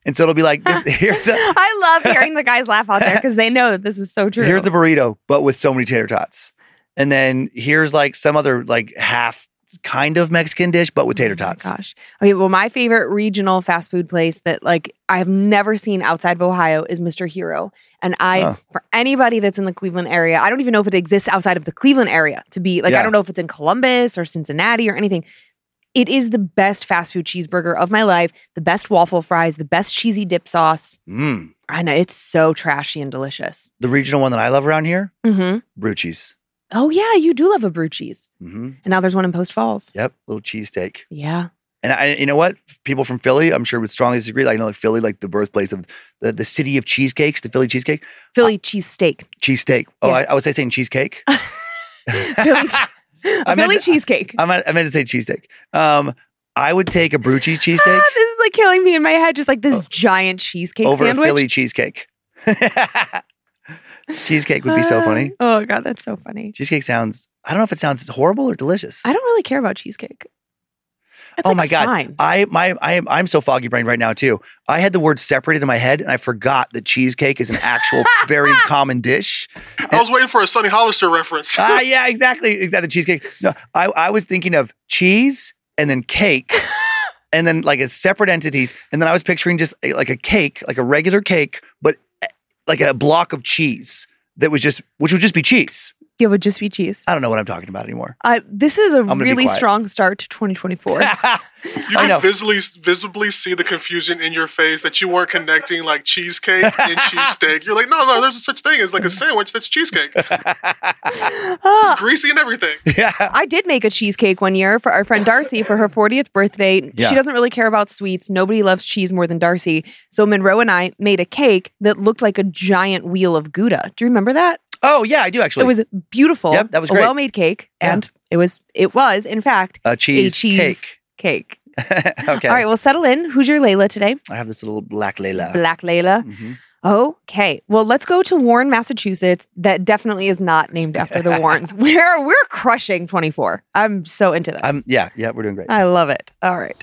And so it'll be like this. <laughs> Here's a I love hearing the guys laugh out there because they know that this is so true. here's a burrito, but with so many tater tots. And then here's like some other like half kind of Mexican dish, but with tater Oh tots. Gosh. Okay, well, my favorite regional fast food place that like I have never seen outside of Ohio is Mr. Hero. And I Oh. for anybody that's in the Cleveland area, I don't even know if it exists outside of the Cleveland area to be like I don't know if it's in Columbus or Cincinnati or anything. It is the best fast food cheeseburger of my life, the best waffle fries, the best cheesy dip sauce. Mm. I know it's so trashy and delicious. The regional one that I love around here, hmm Bruchi's. Oh yeah, you do love a Bruchi's. hmm And now there's one in Post Falls. Yep, little cheesesteak. Yeah. And I, you know what? People from Philly, I'm sure would strongly disagree. Like, you know, Philly, like the birthplace of the, the city of cheesecakes, the Philly cheesecake, Philly cheese steak. cheesesteak. Oh, Yeah. I, I would say saying cheesecake. <laughs> Philly, <laughs> I a meant Philly to- cheesecake. I meant, I meant to say cheesesteak. Um, I would take a Bruchi's <laughs> cheesesteak Ah, this is like killing me in my head. Just like this giant cheesecake over sandwich. a Philly cheesecake. Cheesecake would be so funny. Ah, Oh god, that's so funny. Cheesecake sounds. I don't know if it sounds horrible or delicious. I don't really care about cheesecake. It's oh like my god, fine. I my I am I'm so foggy brain right now too. I had the word separated in my head, and I forgot that cheesecake is an actual <laughs> very common dish. I was waiting for a Sonny Hollister reference. Ah, <laughs> yeah, exactly, exactly. Cheesecake. No, I I was thinking of cheese and then cake. <laughs> And then, like, as separate entities. And then I was picturing just a- like a cake, like a regular cake, but eh, like a block of cheese that was just, which would just be cheese. It would just be cheese. I don't know what I'm talking about anymore. Uh, this is a really strong start to 2024. <laughs> You I can know. visibly visibly see the confusion in your face that you weren't connecting like cheesecake and <laughs> cheesesteak. You're like, no, no, there's such thing as like a sandwich that's cheesecake. <laughs> It's greasy and everything. yeah. I did make a cheesecake one year for our friend Darcy for her 40th birthday. Yeah. She doesn't really care about sweets. Nobody loves cheese more than Darcy. So Monroe and I made a cake that looked like a giant wheel of Gouda. Do you remember that? Oh, yeah, I do actually. it was beautiful. Yep, that was a well-made cake, Yeah. and it was it was in fact a cheese, a cheese cake. cake. <laughs> okay. All right, well, settle in. Who's your Layla today? I have this little black Layla. Black Layla. Mhm. Okay. Well, let's go to Warren, Massachusetts. That definitely is not named after the Warrens. <laughs> we're we're crushing 24. I'm so into this. I'm, yeah, yeah, we're doing great. I love it. All right.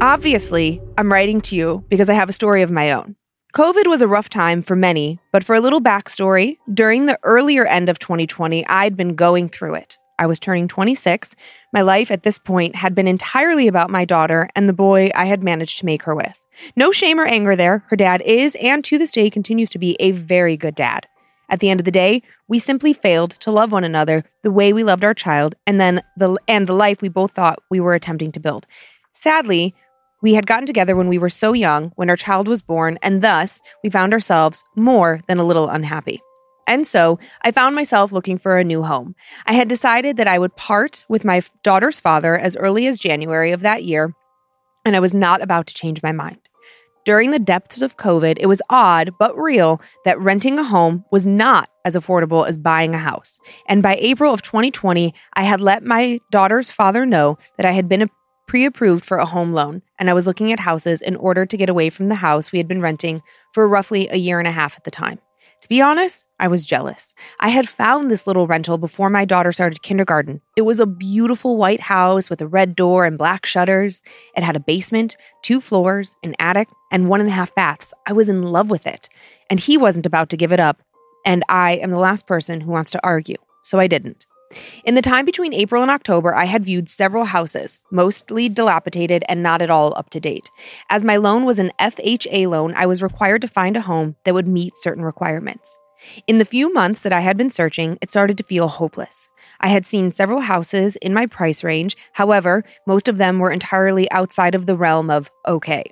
Obviously, I'm writing to you because I have a story of my own. COVID was a rough time for many, but for a little backstory, during the earlier end of 2020, I'd been going through it. I was turning 26. My life at this point had been entirely about my daughter and the boy I had managed to make her with. No shame or anger there. Her dad is, and to this day continues to be, a very good dad. At the end of the day, we simply failed to love one another the way we loved our child and then the and the life we both thought we were attempting to build. Sadly, we had gotten together when we were so young, when our child was born, and thus we found ourselves more than a little unhappy. And so I found myself looking for a new home. I had decided that I would part with my daughter's father as early as January of that year, and I was not about to change my mind. During the depths of COVID, it was odd but real that renting a home was not as affordable as buying a house. And by April of 2020, I had let my daughter's father know that I had been pre approved for a home loan, and I was looking at houses in order to get away from the house we had been renting for roughly a year and a half at the time. To be honest, I was jealous. I had found this little rental before my daughter started kindergarten. It was a beautiful white house with a red door and black shutters. It had a basement, two floors, an attic, and one and a half baths. I was in love with it. And he wasn't about to give it up. And I am the last person who wants to argue, so I didn't. In the time between April and October, I had viewed several houses, mostly dilapidated and not at all up to date. As my loan was an FHA loan, I was required to find a home that would meet certain requirements. In the few months that I had been searching, it started to feel hopeless. I had seen several houses in my price range, however, most of them were entirely outside of the realm of okay.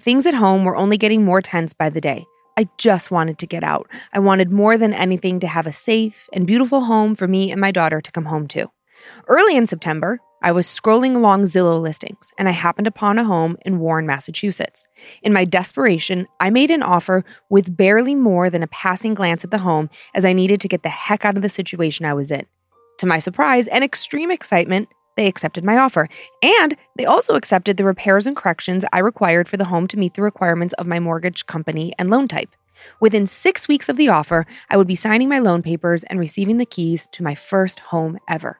Things at home were only getting more tense by the day. I just wanted to get out. I wanted more than anything to have a safe and beautiful home for me and my daughter to come home to. Early in September, I was scrolling along Zillow listings and I happened upon a home in Warren, Massachusetts. In my desperation, I made an offer with barely more than a passing glance at the home as I needed to get the heck out of the situation I was in. To my surprise and extreme excitement, they accepted my offer. And they also accepted the repairs and corrections I required for the home to meet the requirements of my mortgage company and loan type. Within six weeks of the offer, I would be signing my loan papers and receiving the keys to my first home ever.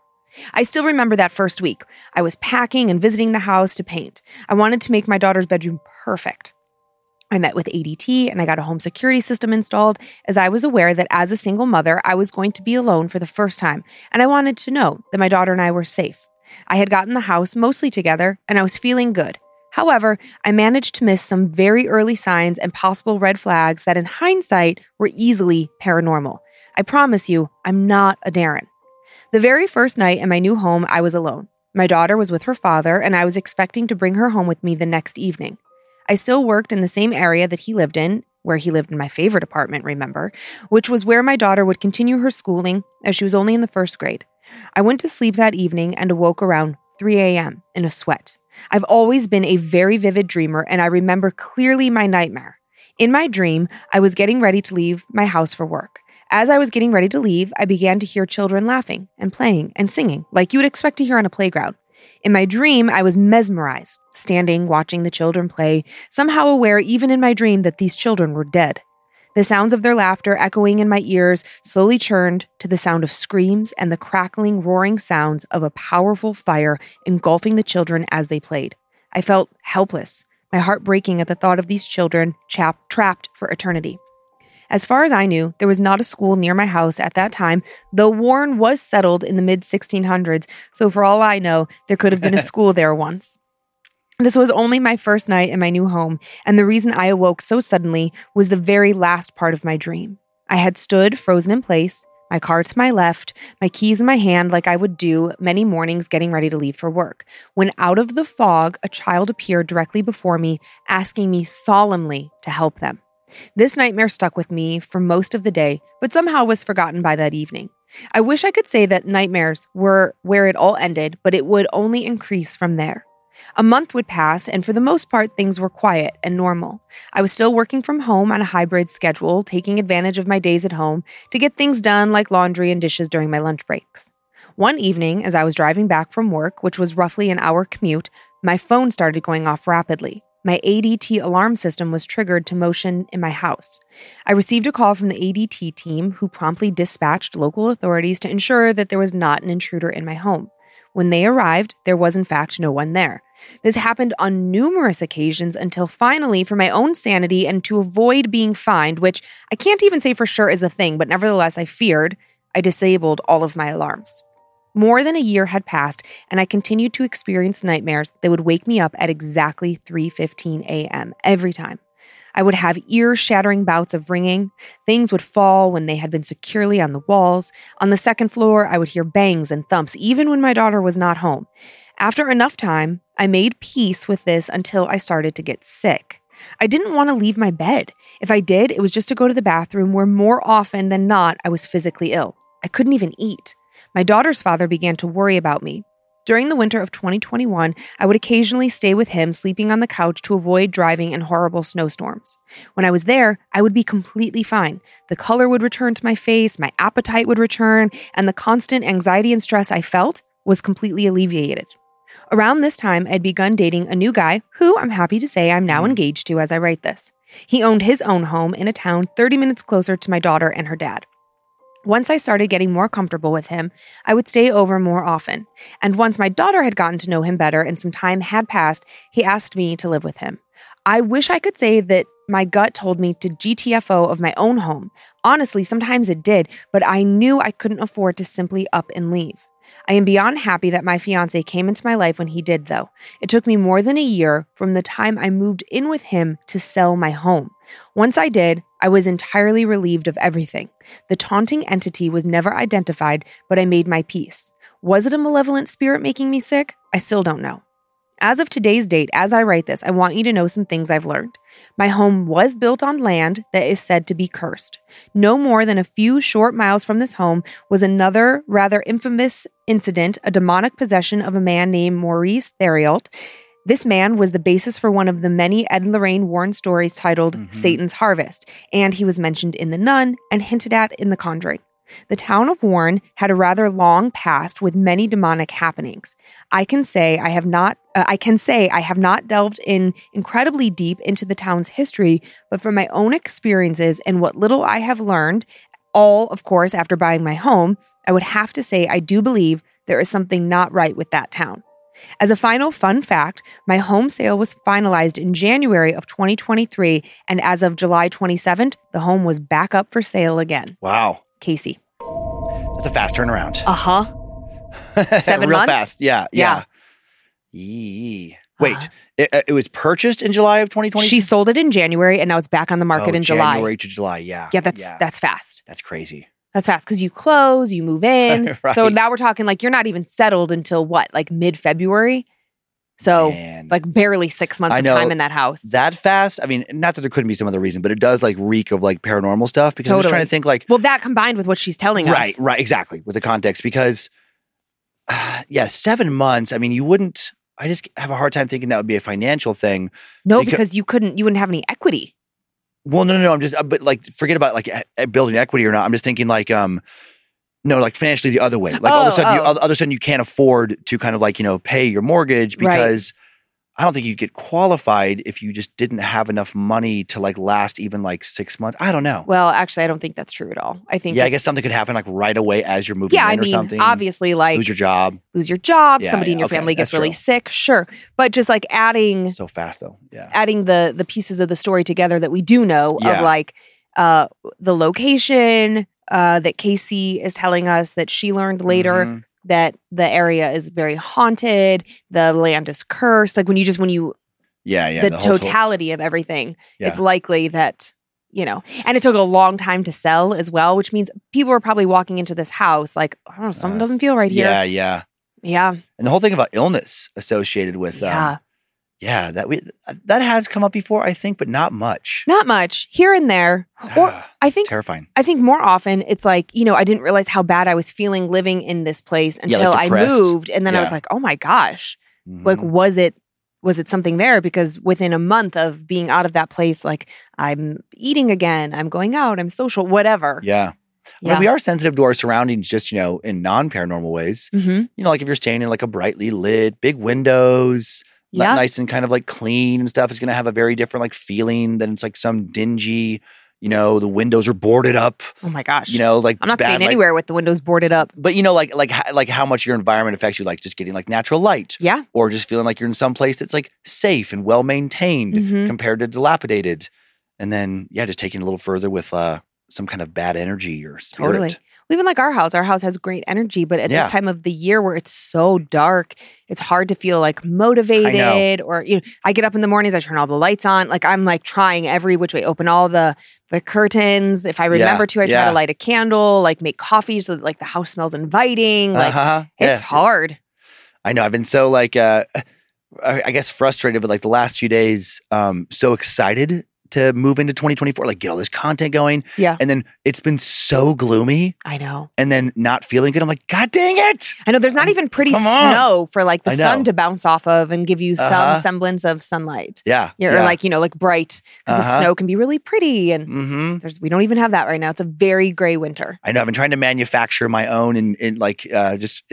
I still remember that first week. I was packing and visiting the house to paint. I wanted to make my daughter's bedroom perfect. I met with ADT and I got a home security system installed as I was aware that as a single mother, I was going to be alone for the first time, and I wanted to know that my daughter and I were safe. I had gotten the house mostly together and I was feeling good. However, I managed to miss some very early signs and possible red flags that, in hindsight, were easily paranormal. I promise you, I'm not a Darren. The very first night in my new home, I was alone. My daughter was with her father, and I was expecting to bring her home with me the next evening. I still worked in the same area that he lived in, where he lived in my favorite apartment, remember, which was where my daughter would continue her schooling as she was only in the first grade. I went to sleep that evening and awoke around 3 a.m. in a sweat. I've always been a very vivid dreamer, and I remember clearly my nightmare. In my dream, I was getting ready to leave my house for work. As I was getting ready to leave, I began to hear children laughing and playing and singing, like you would expect to hear on a playground. In my dream, I was mesmerized, standing, watching the children play, somehow aware, even in my dream, that these children were dead. The sounds of their laughter echoing in my ears slowly churned to the sound of screams and the crackling, roaring sounds of a powerful fire engulfing the children as they played. I felt helpless, my heart breaking at the thought of these children chap- trapped for eternity. As far as I knew, there was not a school near my house at that time, though Warren was settled in the mid 1600s, so for all I know, there could have been a <laughs> school there once. This was only my first night in my new home, and the reason I awoke so suddenly was the very last part of my dream. I had stood frozen in place, my car to my left, my keys in my hand, like I would do many mornings getting ready to leave for work, when out of the fog, a child appeared directly before me, asking me solemnly to help them. This nightmare stuck with me for most of the day, but somehow was forgotten by that evening. I wish I could say that nightmares were where it all ended, but it would only increase from there. A month would pass, and for the most part, things were quiet and normal. I was still working from home on a hybrid schedule, taking advantage of my days at home to get things done like laundry and dishes during my lunch breaks. One evening, as I was driving back from work, which was roughly an hour commute, my phone started going off rapidly. My ADT alarm system was triggered to motion in my house. I received a call from the ADT team, who promptly dispatched local authorities to ensure that there was not an intruder in my home. When they arrived, there was in fact no one there. This happened on numerous occasions until finally, for my own sanity and to avoid being fined, which I can't even say for sure is a thing, but nevertheless I feared, I disabled all of my alarms. More than a year had passed, and I continued to experience nightmares that would wake me up at exactly 3:15 a.m. every time. I would have ear shattering bouts of ringing. Things would fall when they had been securely on the walls. On the second floor, I would hear bangs and thumps, even when my daughter was not home. After enough time, I made peace with this until I started to get sick. I didn't want to leave my bed. If I did, it was just to go to the bathroom, where more often than not, I was physically ill. I couldn't even eat. My daughter's father began to worry about me. During the winter of 2021, I would occasionally stay with him, sleeping on the couch to avoid driving in horrible snowstorms. When I was there, I would be completely fine. The color would return to my face, my appetite would return, and the constant anxiety and stress I felt was completely alleviated. Around this time, I'd begun dating a new guy who I'm happy to say I'm now mm-hmm. engaged to as I write this. He owned his own home in a town 30 minutes closer to my daughter and her dad. Once I started getting more comfortable with him, I would stay over more often. And once my daughter had gotten to know him better and some time had passed, he asked me to live with him. I wish I could say that my gut told me to GTFO of my own home. Honestly, sometimes it did, but I knew I couldn't afford to simply up and leave. I am beyond happy that my fiance came into my life when he did, though. It took me more than a year from the time I moved in with him to sell my home. Once I did, I was entirely relieved of everything. The taunting entity was never identified, but I made my peace. Was it a malevolent spirit making me sick? I still don't know. As of today's date, as I write this, I want you to know some things I've learned. My home was built on land that is said to be cursed. No more than a few short miles from this home was another rather infamous incident, a demonic possession of a man named Maurice Theriault. This man was the basis for one of the many Ed and Lorraine Warren stories titled Mhm. Satan's Harvest, and he was mentioned in The Nun and hinted at in The Conjuring. The town of Warren had a rather long past with many demonic happenings. I can say I have not uh, I can say I have not delved in incredibly deep into the town's history, but from my own experiences and what little I have learned, all of course after buying my home, I would have to say I do believe there is something not right with that town. As a final fun fact, my home sale was finalized in January of 2023, and as of July 27th, the home was back up for sale again. Wow. Casey. That's a fast turnaround. Uh huh. <laughs> seven Real months? fast. Yeah. Yeah. Yee. Wait, Uh-huh. it, it was purchased in July of 2020? She sold it in January, and now it's back on the market Oh, in July. January to July. Yeah. Yeah, that's that's fast. that's crazy. That's fast because you close, you move in. <laughs> So now we're talking like you're not even settled until what, like mid February. So Man. like barely six months I of know. time in that house. that fast. I mean, not that there couldn't be some other reason, but it does like reek of like paranormal stuff because I'm just trying to think like well, that combined with what she's telling us, right, right, exactly with the context because <sighs> yeah, seven months. I mean, you wouldn't. I just have a hard time thinking that would be a financial thing. No, Becau- because you couldn't, you wouldn't have any equity. Well, no, no, no. I'm just, uh, but like, forget about like building equity or not. I'm just thinking like, um, no, like financially the other way. Like all of a Oh, sudden, you, oh. all, all of a sudden, you can't afford to kind of like you know pay your mortgage Right. I don't think you'd get qualified if you just didn't have enough money to like last even like six months. I don't know. Well, actually, I don't think that's true at all. I think yeah, I guess something could happen like right away as you're moving yeah, in I or mean, something. obviously, like lose your job lose your job, Yeah, somebody in your okay, family gets really true. sick, sure. But just like adding so fast though. Yeah. adding the the pieces of the story together that we do know Yeah. of like uh the location uh that Casey is telling us that she learned later Mhm. That the area is very haunted, the land is cursed. Like when you just when you Yeah, yeah. the, to- totality of everything, it's likely that you know, and it took a long time to sell as well, which means people are probably walking into this house like, I don't know, something Uh, doesn't feel right here. Yeah, yeah. Yeah. And the whole thing about illness associated with Yeah. um, yeah, that we that has come up before, I think, but not much. Not much here and there. Or Ah, I think terrifying. I think more often it's like, you know, I didn't realize how bad I was feeling living in this place Yeah, like until I moved. And then I was like, oh my gosh. Like, Mhm. was it was it something there? Because within a month of being out of that place, like I'm eating again, I'm going out, I'm social, whatever. yeah. I Yeah. mean, we are sensitive to our surroundings just, you know, in non paranormal ways. hmm You know, like if you're staying in like a brightly lit, big windows, Yeah. nice and kind of like clean and stuff, it's going to have a very different like feeling than it's like some dingy, you know, the windows are boarded up, Oh my gosh. you know, like I'm not bad, staying like- anywhere with the windows boarded up. But you know, like like like how much your environment affects you, like just getting like natural light, Yeah. or just feeling like you're in some place that's like safe and well maintained Mhm. compared to dilapidated, and then yeah, just taking a little further with uh some kind of bad energy or spirit. Totally. Even like our house, our house has great energy, but at Yeah. this time of the year where it's so dark, it's hard to feel like motivated. Or you know, I get up in the mornings, I turn all the lights on. Like I'm like trying every which way, open all the the curtains. If I remember to, I try yeah. to light a candle, like make coffee so that like the house smells inviting. Like Uh-huh. it's Yeah. hard. I know. I've been so like uh <sighs> I I guess frustrated, but like the last few days, um, so excited to move into 2024, like get all this content going. Yeah. And then it's been so gloomy I know. and then not feeling good. I'm like, God dang it. I know there's not even pretty come on. snow for like the sun to bounce off of and give you some Uh-huh. semblance of sunlight. Yeah. Yeah, Or like, you know, like bright because the Uh-huh. snow can be really pretty and mm-hmm. There's we don't even have that right now. It's a very gray winter. I know I've been trying to manufacture my own and, and like uh, just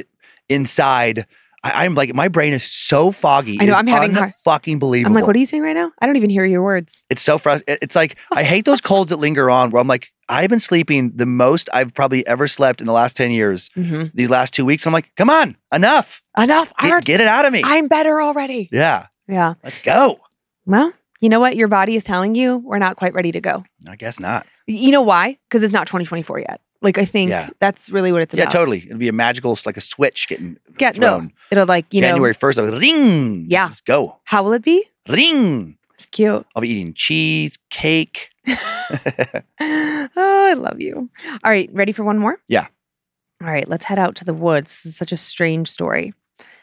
inside. I, I'm like my brain is so foggy. I know, I'm having hard- fucking believable. I'm like, what are you saying right now? I don't even hear your words. It's so frustrating. It's like I hate those colds that linger on. Where I'm like, I've been sleeping the most I've probably ever slept in the last ten years. Mm-hmm. These last two weeks, I'm like, come on, enough. Enough. Get, Art. get it out of me. I'm better already. yeah, Yeah. let's go. Well, you know what? Your body is telling you we're not quite ready to go. I guess not. You know why? Because it's not 2024 yet. Like I think Yeah. that's really what it's about. Yeah, totally. It'd be a magical, like a switch getting Yeah, no. It'll like you January first, was ring. Yeah. let's go. How will it be? Ring. It's cute. I'll be eating cheese, cake. <laughs> oh, I love you. All right, ready for one more? Yeah. All right, let's head out to the woods. This is such a strange story.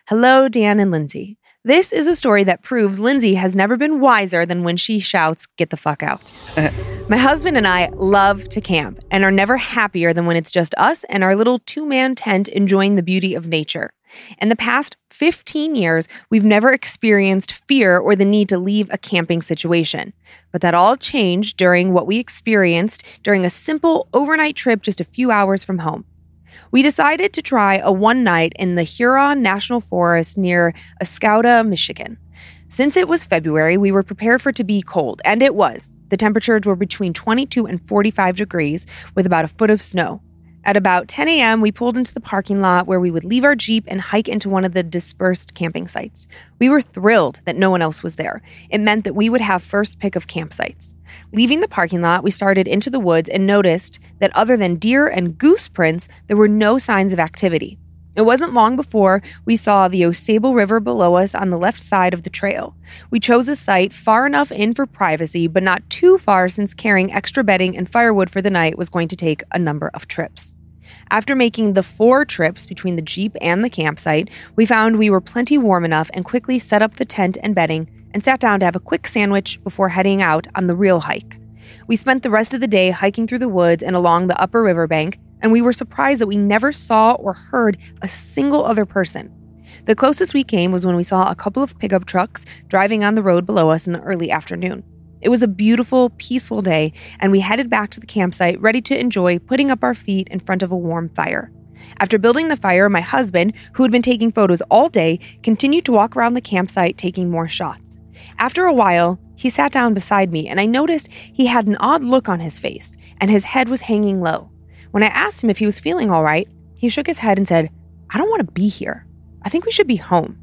Hello, Dan and Lynze. This is a story that proves Lynze has never been wiser than when she shouts, Get the fuck out. <laughs> My husband and I love to camp and are never happier than when it's just us and our little two man tent enjoying the beauty of nature. In the past 15 years, we've never experienced fear or the need to leave a camping situation. But that all changed during what we experienced during a simple overnight trip just a few hours from home. We decided to try a one night in the Huron National Forest near Oscoda, Michigan. Since it was February, we were prepared for it to be cold, and it was. The temperatures were between 22 and 45 degrees with about a foot of snow. At about 10 a.m., we pulled into the parking lot where we would leave our Jeep and hike into one of the dispersed camping sites. We were thrilled that no one else was there. It meant that we would have first pick of campsites. Leaving the parking lot, we started into the woods and noticed that other than deer and goose prints, there were no signs of activity. It wasn't long before we saw the Au Sable River below us on the left side of the trail. We chose a site far enough in for privacy, but not too far since carrying extra bedding and firewood for the night was going to take a number of trips. After making the four trips between the Jeep and the campsite, we found we were plenty warm enough and quickly set up the tent and bedding and sat down to have a quick sandwich before heading out on the real hike. We spent the rest of the day hiking through the woods and along the upper riverbank, and we were surprised that we never saw or heard a single other person. The closest we came was when we saw a couple of pickup trucks driving on the road below us in the early afternoon. It was a beautiful, peaceful day, and we headed back to the campsite ready to enjoy putting up our feet in front of a warm fire. After building the fire, my husband, who had been taking photos all day, continued to walk around the campsite taking more shots. After a while, he sat down beside me, and I noticed he had an odd look on his face, and his head was hanging low. When I asked him if he was feeling all right, he shook his head and said, I don't want to be here. I think we should be home.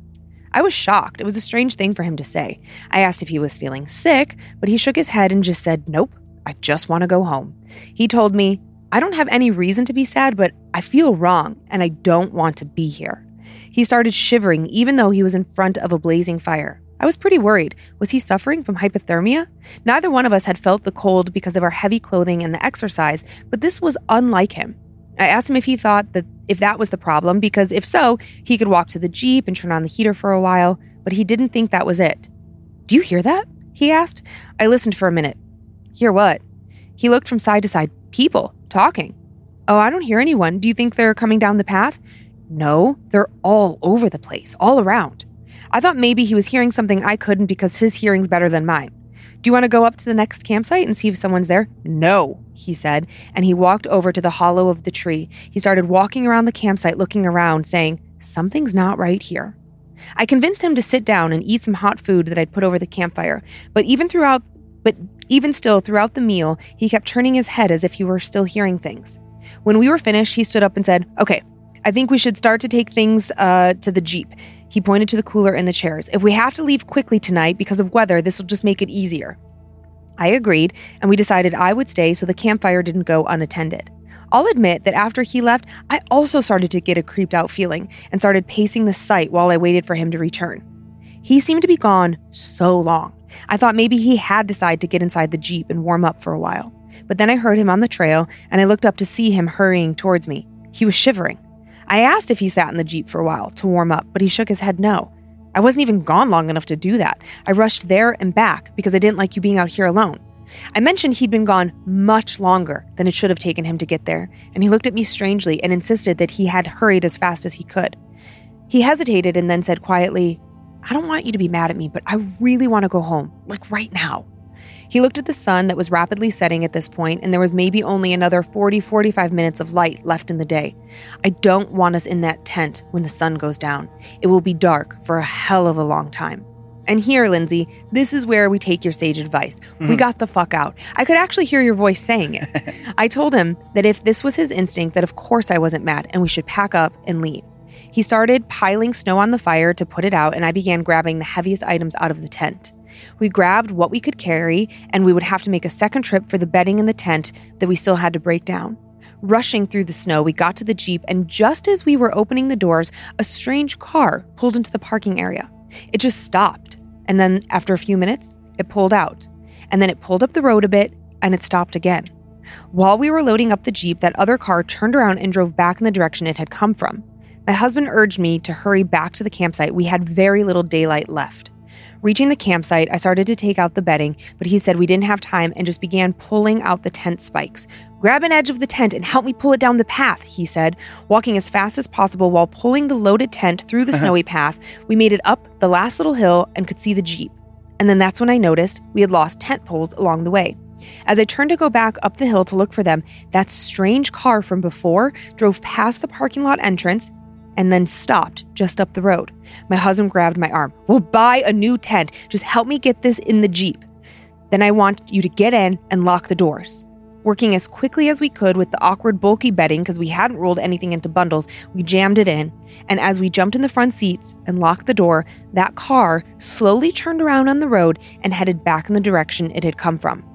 I was shocked. It was a strange thing for him to say. I asked if he was feeling sick, but he shook his head and just said, Nope, I just want to go home. He told me, I don't have any reason to be sad, but I feel wrong and I don't want to be here. He started shivering even though he was in front of a blazing fire. I was pretty worried. Was he suffering from hypothermia? Neither one of us had felt the cold because of our heavy clothing and the exercise, but this was unlike him. I asked him if he thought that if that was the problem, because if so, he could walk to the Jeep and turn on the heater for a while, but he didn't think that was it. Do you hear that? He asked. I listened for a minute. Hear what? He looked from side to side. People talking. Oh, I don't hear anyone. Do you think they're coming down the path? No, they're all over the place, all around. I thought maybe he was hearing something I couldn't because his hearing's better than mine. Do you want to go up to the next campsite and see if someone's there? No, he said, and he walked over to the hollow of the tree. He started walking around the campsite looking around, saying, Something's not right here. I convinced him to sit down and eat some hot food that I'd put over the campfire, but even throughout but even still throughout the meal, he kept turning his head as if he were still hearing things. When we were finished, he stood up and said, "Okay, I think we should start to take things uh, to the Jeep. He pointed to the cooler and the chairs. If we have to leave quickly tonight because of weather, this will just make it easier. I agreed, and we decided I would stay so the campfire didn't go unattended. I'll admit that after he left, I also started to get a creeped out feeling and started pacing the site while I waited for him to return. He seemed to be gone so long. I thought maybe he had decided to get inside the Jeep and warm up for a while. But then I heard him on the trail and I looked up to see him hurrying towards me. He was shivering. I asked if he sat in the Jeep for a while to warm up, but he shook his head no. I wasn't even gone long enough to do that. I rushed there and back because I didn't like you being out here alone. I mentioned he'd been gone much longer than it should have taken him to get there, and he looked at me strangely and insisted that he had hurried as fast as he could. He hesitated and then said quietly, I don't want you to be mad at me, but I really want to go home, like right now. He looked at the sun that was rapidly setting at this point, and there was maybe only another 40 45 minutes of light left in the day. I don't want us in that tent when the sun goes down. It will be dark for a hell of a long time. And here, Lynze, this is where we take your sage advice. Mm-hmm. We got the fuck out. I could actually hear your voice saying it. <laughs> I told him that if this was his instinct, that of course I wasn't mad and we should pack up and leave. He started piling snow on the fire to put it out, and I began grabbing the heaviest items out of the tent. We grabbed what we could carry, and we would have to make a second trip for the bedding in the tent that we still had to break down. Rushing through the snow, we got to the Jeep, and just as we were opening the doors, a strange car pulled into the parking area. It just stopped, and then after a few minutes, it pulled out. And then it pulled up the road a bit, and it stopped again. While we were loading up the Jeep, that other car turned around and drove back in the direction it had come from. My husband urged me to hurry back to the campsite. We had very little daylight left. Reaching the campsite, I started to take out the bedding, but he said we didn't have time and just began pulling out the tent spikes. Grab an edge of the tent and help me pull it down the path, he said, walking as fast as possible while pulling the loaded tent through the uh-huh. snowy path. We made it up the last little hill and could see the Jeep. And then that's when I noticed we had lost tent poles along the way. As I turned to go back up the hill to look for them, that strange car from before drove past the parking lot entrance, and then stopped just up the road. My husband grabbed my arm. We'll buy a new tent. Just help me get this in the Jeep. Then I want you to get in and lock the doors. Working as quickly as we could with the awkward, bulky bedding because we hadn't rolled anything into bundles, we jammed it in. And as we jumped in the front seats and locked the door, that car slowly turned around on the road and headed back in the direction it had come from.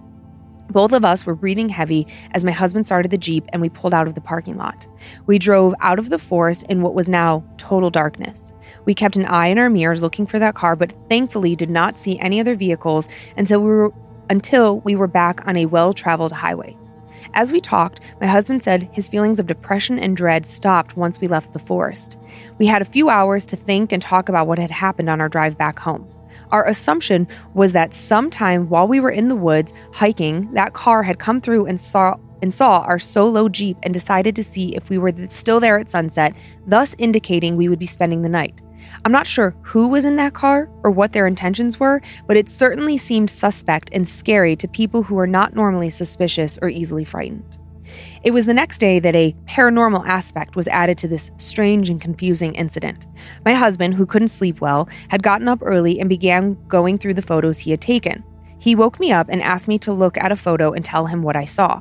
Both of us were breathing heavy as my husband started the Jeep and we pulled out of the parking lot. We drove out of the forest in what was now total darkness. We kept an eye in our mirrors looking for that car, but thankfully did not see any other vehicles until we were, until we were back on a well traveled highway. As we talked, my husband said his feelings of depression and dread stopped once we left the forest. We had a few hours to think and talk about what had happened on our drive back home. Our assumption was that sometime while we were in the woods hiking, that car had come through and saw and saw our solo Jeep and decided to see if we were still there at sunset, thus indicating we would be spending the night. I'm not sure who was in that car or what their intentions were, but it certainly seemed suspect and scary to people who are not normally suspicious or easily frightened. It was the next day that a paranormal aspect was added to this strange and confusing incident. My husband, who couldn't sleep well, had gotten up early and began going through the photos he had taken. He woke me up and asked me to look at a photo and tell him what I saw.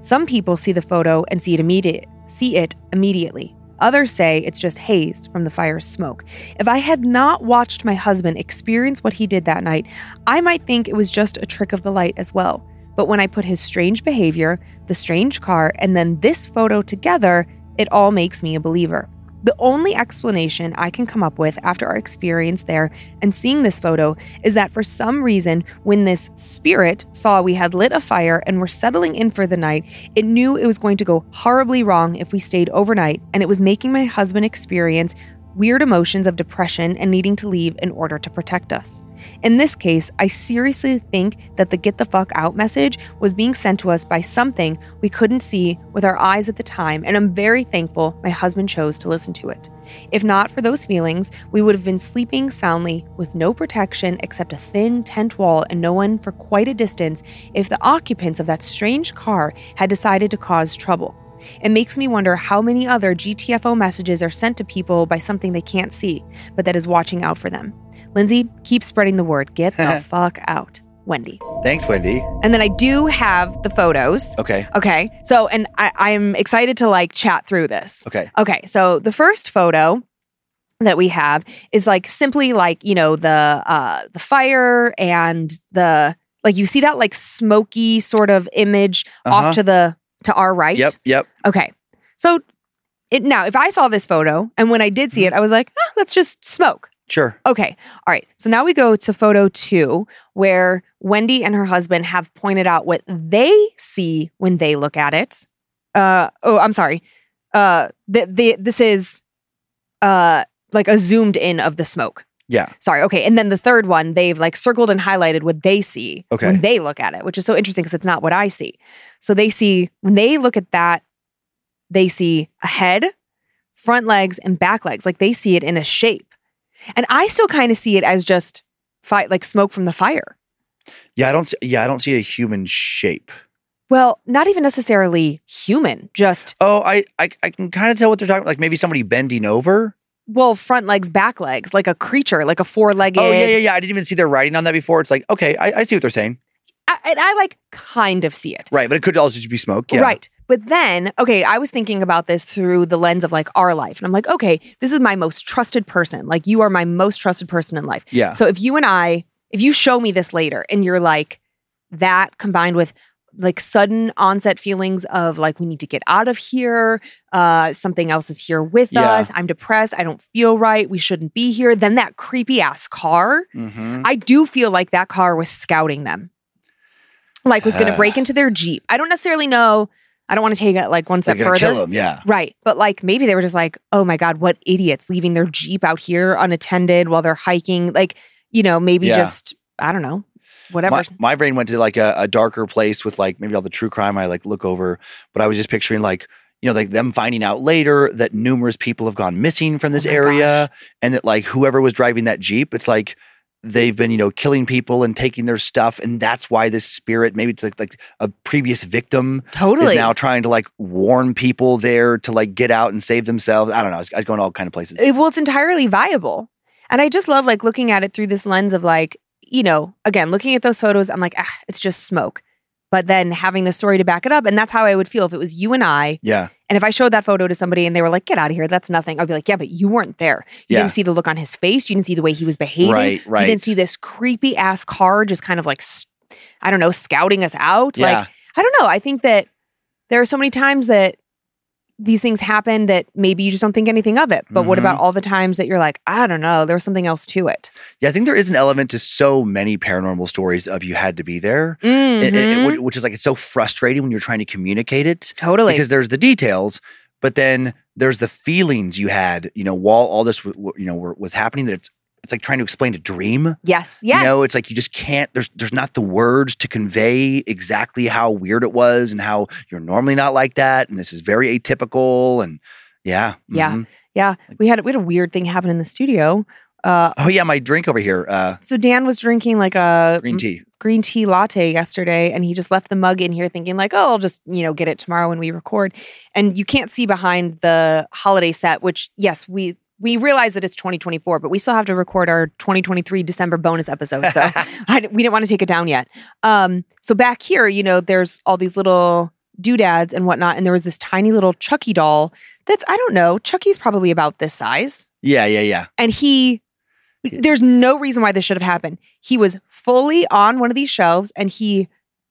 Some people see the photo and see it immediate, see it immediately. Others say it's just haze from the fire's smoke. If I had not watched my husband experience what he did that night, I might think it was just a trick of the light as well. But when I put his strange behavior, the strange car, and then this photo together, it all makes me a believer. The only explanation I can come up with after our experience there and seeing this photo is that for some reason, when this spirit saw we had lit a fire and were settling in for the night, it knew it was going to go horribly wrong if we stayed overnight, and it was making my husband experience weird emotions of depression and needing to leave in order to protect us. In this case, I seriously think that the get the fuck out message was being sent to us by something we couldn't see with our eyes at the time, and I'm very thankful my husband chose to listen to it. If not for those feelings, we would have been sleeping soundly with no protection except a thin tent wall and no one for quite a distance if the occupants of that strange car had decided to cause trouble. It makes me wonder how many other GTFO messages are sent to people by something they can't see, but that is watching out for them. Lynze, keep spreading the word. Get the <laughs> fuck out. Wendy. Thanks, Wendy. And then I do have the photos. Okay. Okay. So, and I, I'm excited to like chat through this. Okay. Okay. So the first photo that we have is like simply like, you know, the uh the fire and the like you see that like smoky sort of image Uh-huh. off to the to our right. Yep. Yep. Okay. So it now if I saw this photo and when I did see it, I was like, ah, that's just smoke. Sure. Okay. All right. So now we go to photo two, where Wendy and her husband have pointed out what they see when they look at it. Uh, oh, I'm sorry. Uh, th- th- this is uh, like a zoomed in of the smoke. Yeah. Sorry. Okay. And then the third one, they've like circled and highlighted what they see Okay. when they look at it, which is so interesting because it's not what I see. So they see, when they look at that, they see a head, front legs, and back legs. Like they see it in a shape. And I still kind of see it as just fi- like smoke from the fire. Yeah. I don't. See, yeah. I don't see a human shape. Well, not even necessarily human, just, Oh, I I, I can kind of tell what they're talking. Like maybe somebody bending over. Well, front legs, back legs, like a creature, like a four legged. Oh yeah, yeah, yeah. I didn't even see their writing on that before. It's like okay, I, I see what they're saying. I, and I like kind of see it. Right, but it could also just be smoke. Yeah. Right. But then, okay, I was thinking about this through the lens of like our life. And I'm like, okay, this is my most trusted person. Like, you are my most trusted person in life. Yeah. So if you and I, if you show me this later and you're like, that combined with like sudden onset feelings of like, we need to get out of here, uh, something else is here with Yeah. us, I'm depressed, I don't feel right, we shouldn't be here. Then that creepy ass car, Mm-hmm. I do feel like that car was scouting them. Like was going <sighs> to break into their Jeep. I don't necessarily know. I don't want to take it like one step further. kill them. Yeah. Right. But like maybe they were just like, oh my God, what idiots leaving their Jeep out here unattended while they're hiking. Like, you know, maybe Yeah. just, I don't know, whatever. My, my brain went to like a, a darker place with like maybe all the true crime I like look over, but I was just picturing like you know like them finding out later that numerous people have gone missing from oh this Oh area, and that like whoever was driving that jeep, it's like they've been you know killing people and taking their stuff, and that's why this spirit maybe it's like like a previous victim totally. is now trying to like warn people there to like get out and save themselves. I don't know. I was, I was going all kind of places. It- well, it's entirely viable. And I just love like looking at it through this lens of like, you know, again, looking at those photos, I'm like, ah, it's just smoke. But then having the story to back it up. And that's how I would feel if it was you and I. yeah. And if I showed that photo to somebody and they were like, get out of here, that's nothing. I'd be like, yeah, but you weren't there. You Yeah. didn't see the look on his face. You didn't see the way he was behaving. Right, right. You didn't see this creepy ass car just kind of like, I don't know, scouting us out. Yeah. Like, I don't know. I think that there are so many times that these things happen that maybe you just don't think anything of it. But what Mm-hmm. about all the times that you're like, I don't know, there was something else to it? Yeah, I think there is an element to so many paranormal stories of you had to be there. It- it- it Mhm. which is like it's so frustrating when you're trying to communicate it totally. because there's the details, but then there's the feelings you had. You know, while all this w- w- you know were, was happening, that it's it's like trying to explain a dream. yes. Yes. You know, it's like you just can't. There's there's not the words to convey exactly how weird it was and how you're normally not like that, and this is very atypical. And yeah, Yeah. mhm. Yeah, we had we had a weird thing happen in the studio. Uh, Oh yeah, my drink over here, uh, so Dan was drinking like a green tea. green tea latte yesterday and he just left the mug in here thinking like oh i'll just you know get it tomorrow when we record and you can't see behind the holiday set which yes we we realize that it's 2024 but we still have to record our 2023 december bonus episode so <laughs> I, we didn't want to take it down yet um so back here you know there's all these little doodads and whatnot and there was this tiny little chucky doll that's i don't know chucky's probably about this size Yeah, yeah, yeah. and he there's no reason why this should have happened. He was fully on one of these shelves and he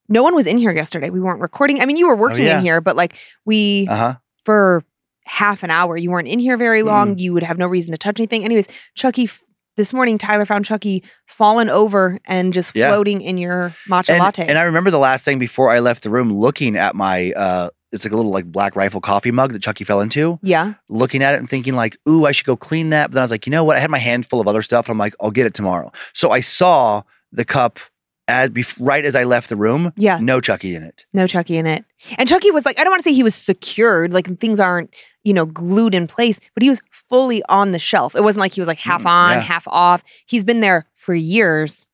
no one was in here yesterday. We weren't recording. I mean, you were working Oh, yeah. in here, but like we Uh huh. for half an hour, you weren't in here very long. You would have no reason to touch anything. Anyways, Chucky this morning Tyler found Chucky fallen over and just Yeah. floating in your matcha And, latte. and I remember the last thing before I left the room, looking at my uh, it's like a little like black rifle coffee mug that Chucky fell into. yeah. looking at it and thinking like, ooh, I should go clean that. But then I was like, you know what? I had my hand full of other stuff. I'm like, I'll get it tomorrow. So I saw the cup as bef- right as I left the room. Yeah. No Chucky in it. No Chucky in it. And Chucky was like, I don't want to say he was secured, like things aren't, you know, glued in place, but he was fully on the shelf. It wasn't like he was like half Mm, on, yeah. half off. He's been there for years.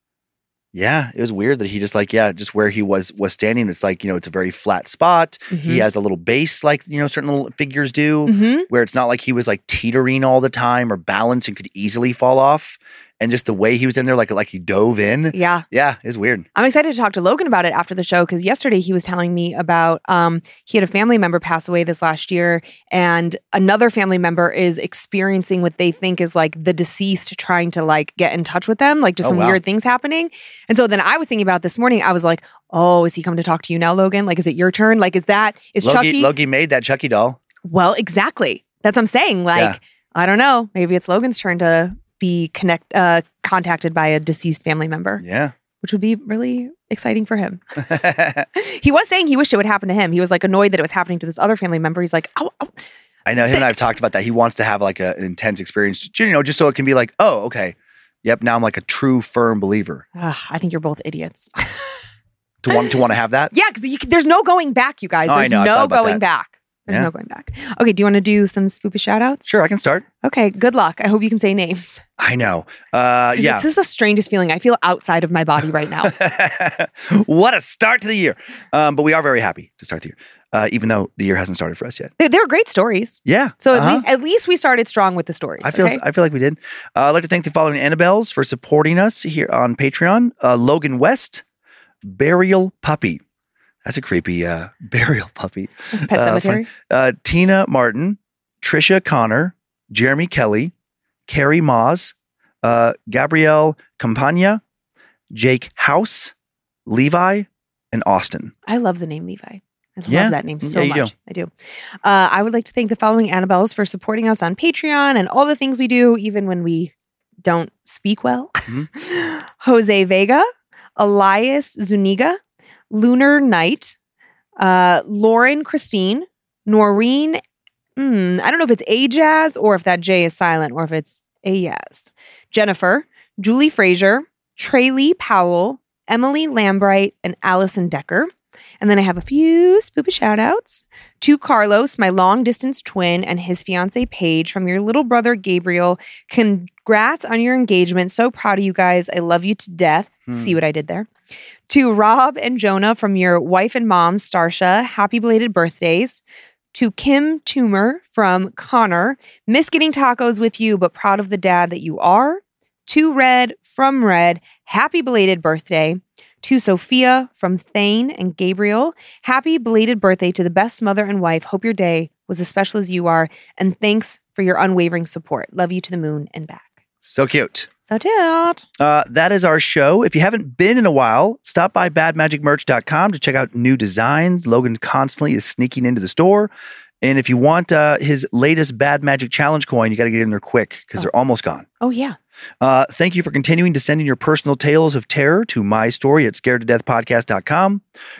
Yeah, it was weird that he just like yeah, just where he was was standing. It's like you know, it's a very flat spot. He Mhm. has a little base like you know certain little figures do, Mhm. where it's not like he was like teetering all the time or balanced and could easily fall off. And just the way he was in there, like like he dove in. Yeah. Yeah, it was weird. I'm excited to talk to Logan about it after the show because yesterday he was telling me about um he had a family member pass away this last year and another family member is experiencing what they think is like the deceased trying to like get in touch with them, like just Oh, some wow. weird things happening. And so then I was thinking about this morning, I was like, oh, is he come to talk to you now, Logan? Like, is it your turn? Like, is that is Loki, Chucky? Loki made that Chucky doll. Well, exactly. That's what I'm saying. Like, Yeah. I don't know. Maybe it's Logan's turn to be connect uh contacted by a deceased family member, Yeah. which would be really exciting for him. <laughs> <laughs> He was saying he wished it would happen to him. He was like annoyed that it was happening to this other family member. He's like, oh, oh. I know him and I've talked about that. He wants to have like a, an intense experience, you know, just so it can be like, oh, okay. Yep, now I'm like a true firm believer. Ugh, I think you're both idiots. To want to want to have that. <laughs> yeah, because there's no going back, you guys. Oh, There's know. No going back. There's Yeah. no going back. Okay, do you want to do some spoopy shout outs? Sure, I can start. Okay, good luck. I hope you can say names. I know. Uh, yeah. This is the strangest feeling. I feel outside of my body right now. <laughs> what a start to the year. Um, but we are very happy to start the year, uh, even though the year hasn't started for us yet. they, they were great stories. Yeah. So at, uh-huh. lea- at least we started strong with the stories. I feel okay? I feel like we did. Uh, I'd like to thank the following Annabelles for supporting us here on Patreon. Uh, Logan West, Burial Puppy. That's a creepy uh, <laughs> burial puppy. Pet uh, Cemetery. Uh, Tina Martin, Trisha Connor, Jeremy Kelly, Carrie Moz, uh, Gabrielle Campagna, Jake House, Levi, and Austin. I love the name Levi. I Yeah. love that name so Yeah, you do. much. I do. Uh, I would like to thank the following Annabelles for supporting us on Patreon and all the things we do, even when we don't speak well. Mm-hmm. <laughs> Jose Vega, Elias Zuniga, Lunar Knight, uh, Lauren Christine, Noreen. hmm, I don't know if it's a jazz or if that J is silent or if it's a yes. Jennifer, Julie Frazier, Trey Lee Powell, Emily Lambright, and Allison Decker. And then I have a few spoopy shout outs to Carlos, my long distance twin, and his fiance Paige from your little brother Gabriel. Congrats on your engagement. So proud of you guys. I love you to death. Hmm. See what I did there. To Rob and Jonah from your wife and mom, Starsha. Happy belated birthdays. To Kim Toomer from Connor. Miss getting tacos with you, but proud of the dad that you are. To Red from Red. Happy belated birthday. To Sophia from Thane and Gabriel. Happy belated birthday to the best mother and wife. Hope your day was as special as you are. And thanks for your unwavering support. Love you to the moon and back. So cute. So tilt. Uh, that is our show. If you haven't been in a while, stop by badmagicmerch.com to check out new designs. Logan constantly is sneaking into the store. And if you want uh, his latest Bad Magic Challenge coin, you got to get in there quick because Oh. they're almost gone. Oh, yeah. Uh, thank you for continuing to send in your personal tales of terror to my story at scared to death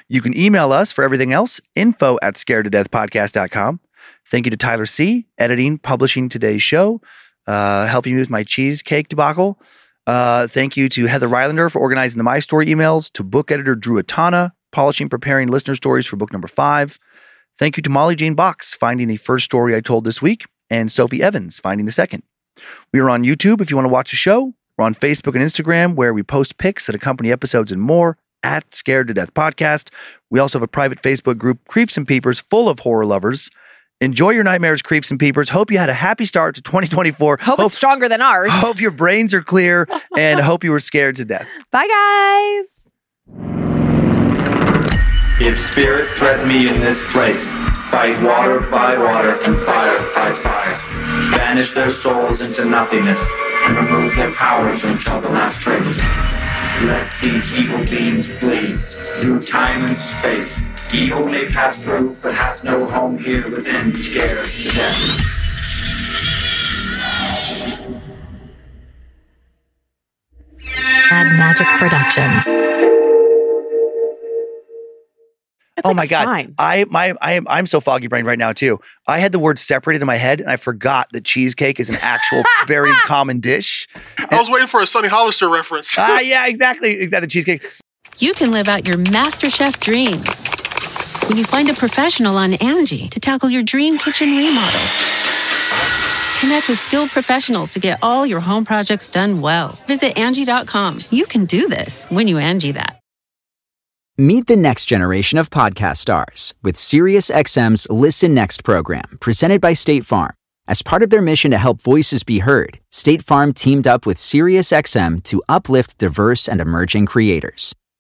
You can email us for everything else, info at scared to death Thank you to Tyler C., editing, publishing today's show, uh, helping me with my cheesecake debacle. Uh, thank you to Heather Rylander for organizing the My Story emails, to book editor Drew Atana, polishing, preparing listener stories for book number five. Thank you to Molly Jane Box, finding the first story I told this week, and Sophie Evans, finding the second. We are on YouTube if you want to watch the show. We're on Facebook and Instagram where we post pics that accompany episodes and more at Scared to Death Podcast. We also have a private Facebook group, Creeps and Peepers, full of horror lovers. Enjoy your nightmares, Creeps and Peepers. Hope you had a happy start to 2024. Hope, it's stronger than ours. <laughs> hope your brains are clear and hope you were scared to death. Bye, guys. If spirits threaten me in this place, fight water by water and fire by fire. Banish their souls into nothingness and remove their powers until the last trace. Let these evil beings flee through time and space. Evil may pass through, but hath no home here within, scared to death. Bad Magic Productions. It's oh like my god, fine. I my I am I'm so foggy brained right now too. I had the word separated in my head, and I forgot that cheesecake is an actual <laughs> very common dish. I was waiting for a Sonny Hollister reference. Ah, yeah, exactly, exactly. Cheesecake. You can live out your MasterChef dreams when you find a professional on Angie to tackle your dream kitchen remodel. Connect with skilled professionals to get all your home projects done well. Visit Angie.com. You can do this when you Angie that. Meet the next generation of podcast stars with SiriusXM's Listen Next program, presented by State Farm. As part of their mission to help voices be heard, State Farm teamed up with SiriusXM to uplift diverse and emerging creators.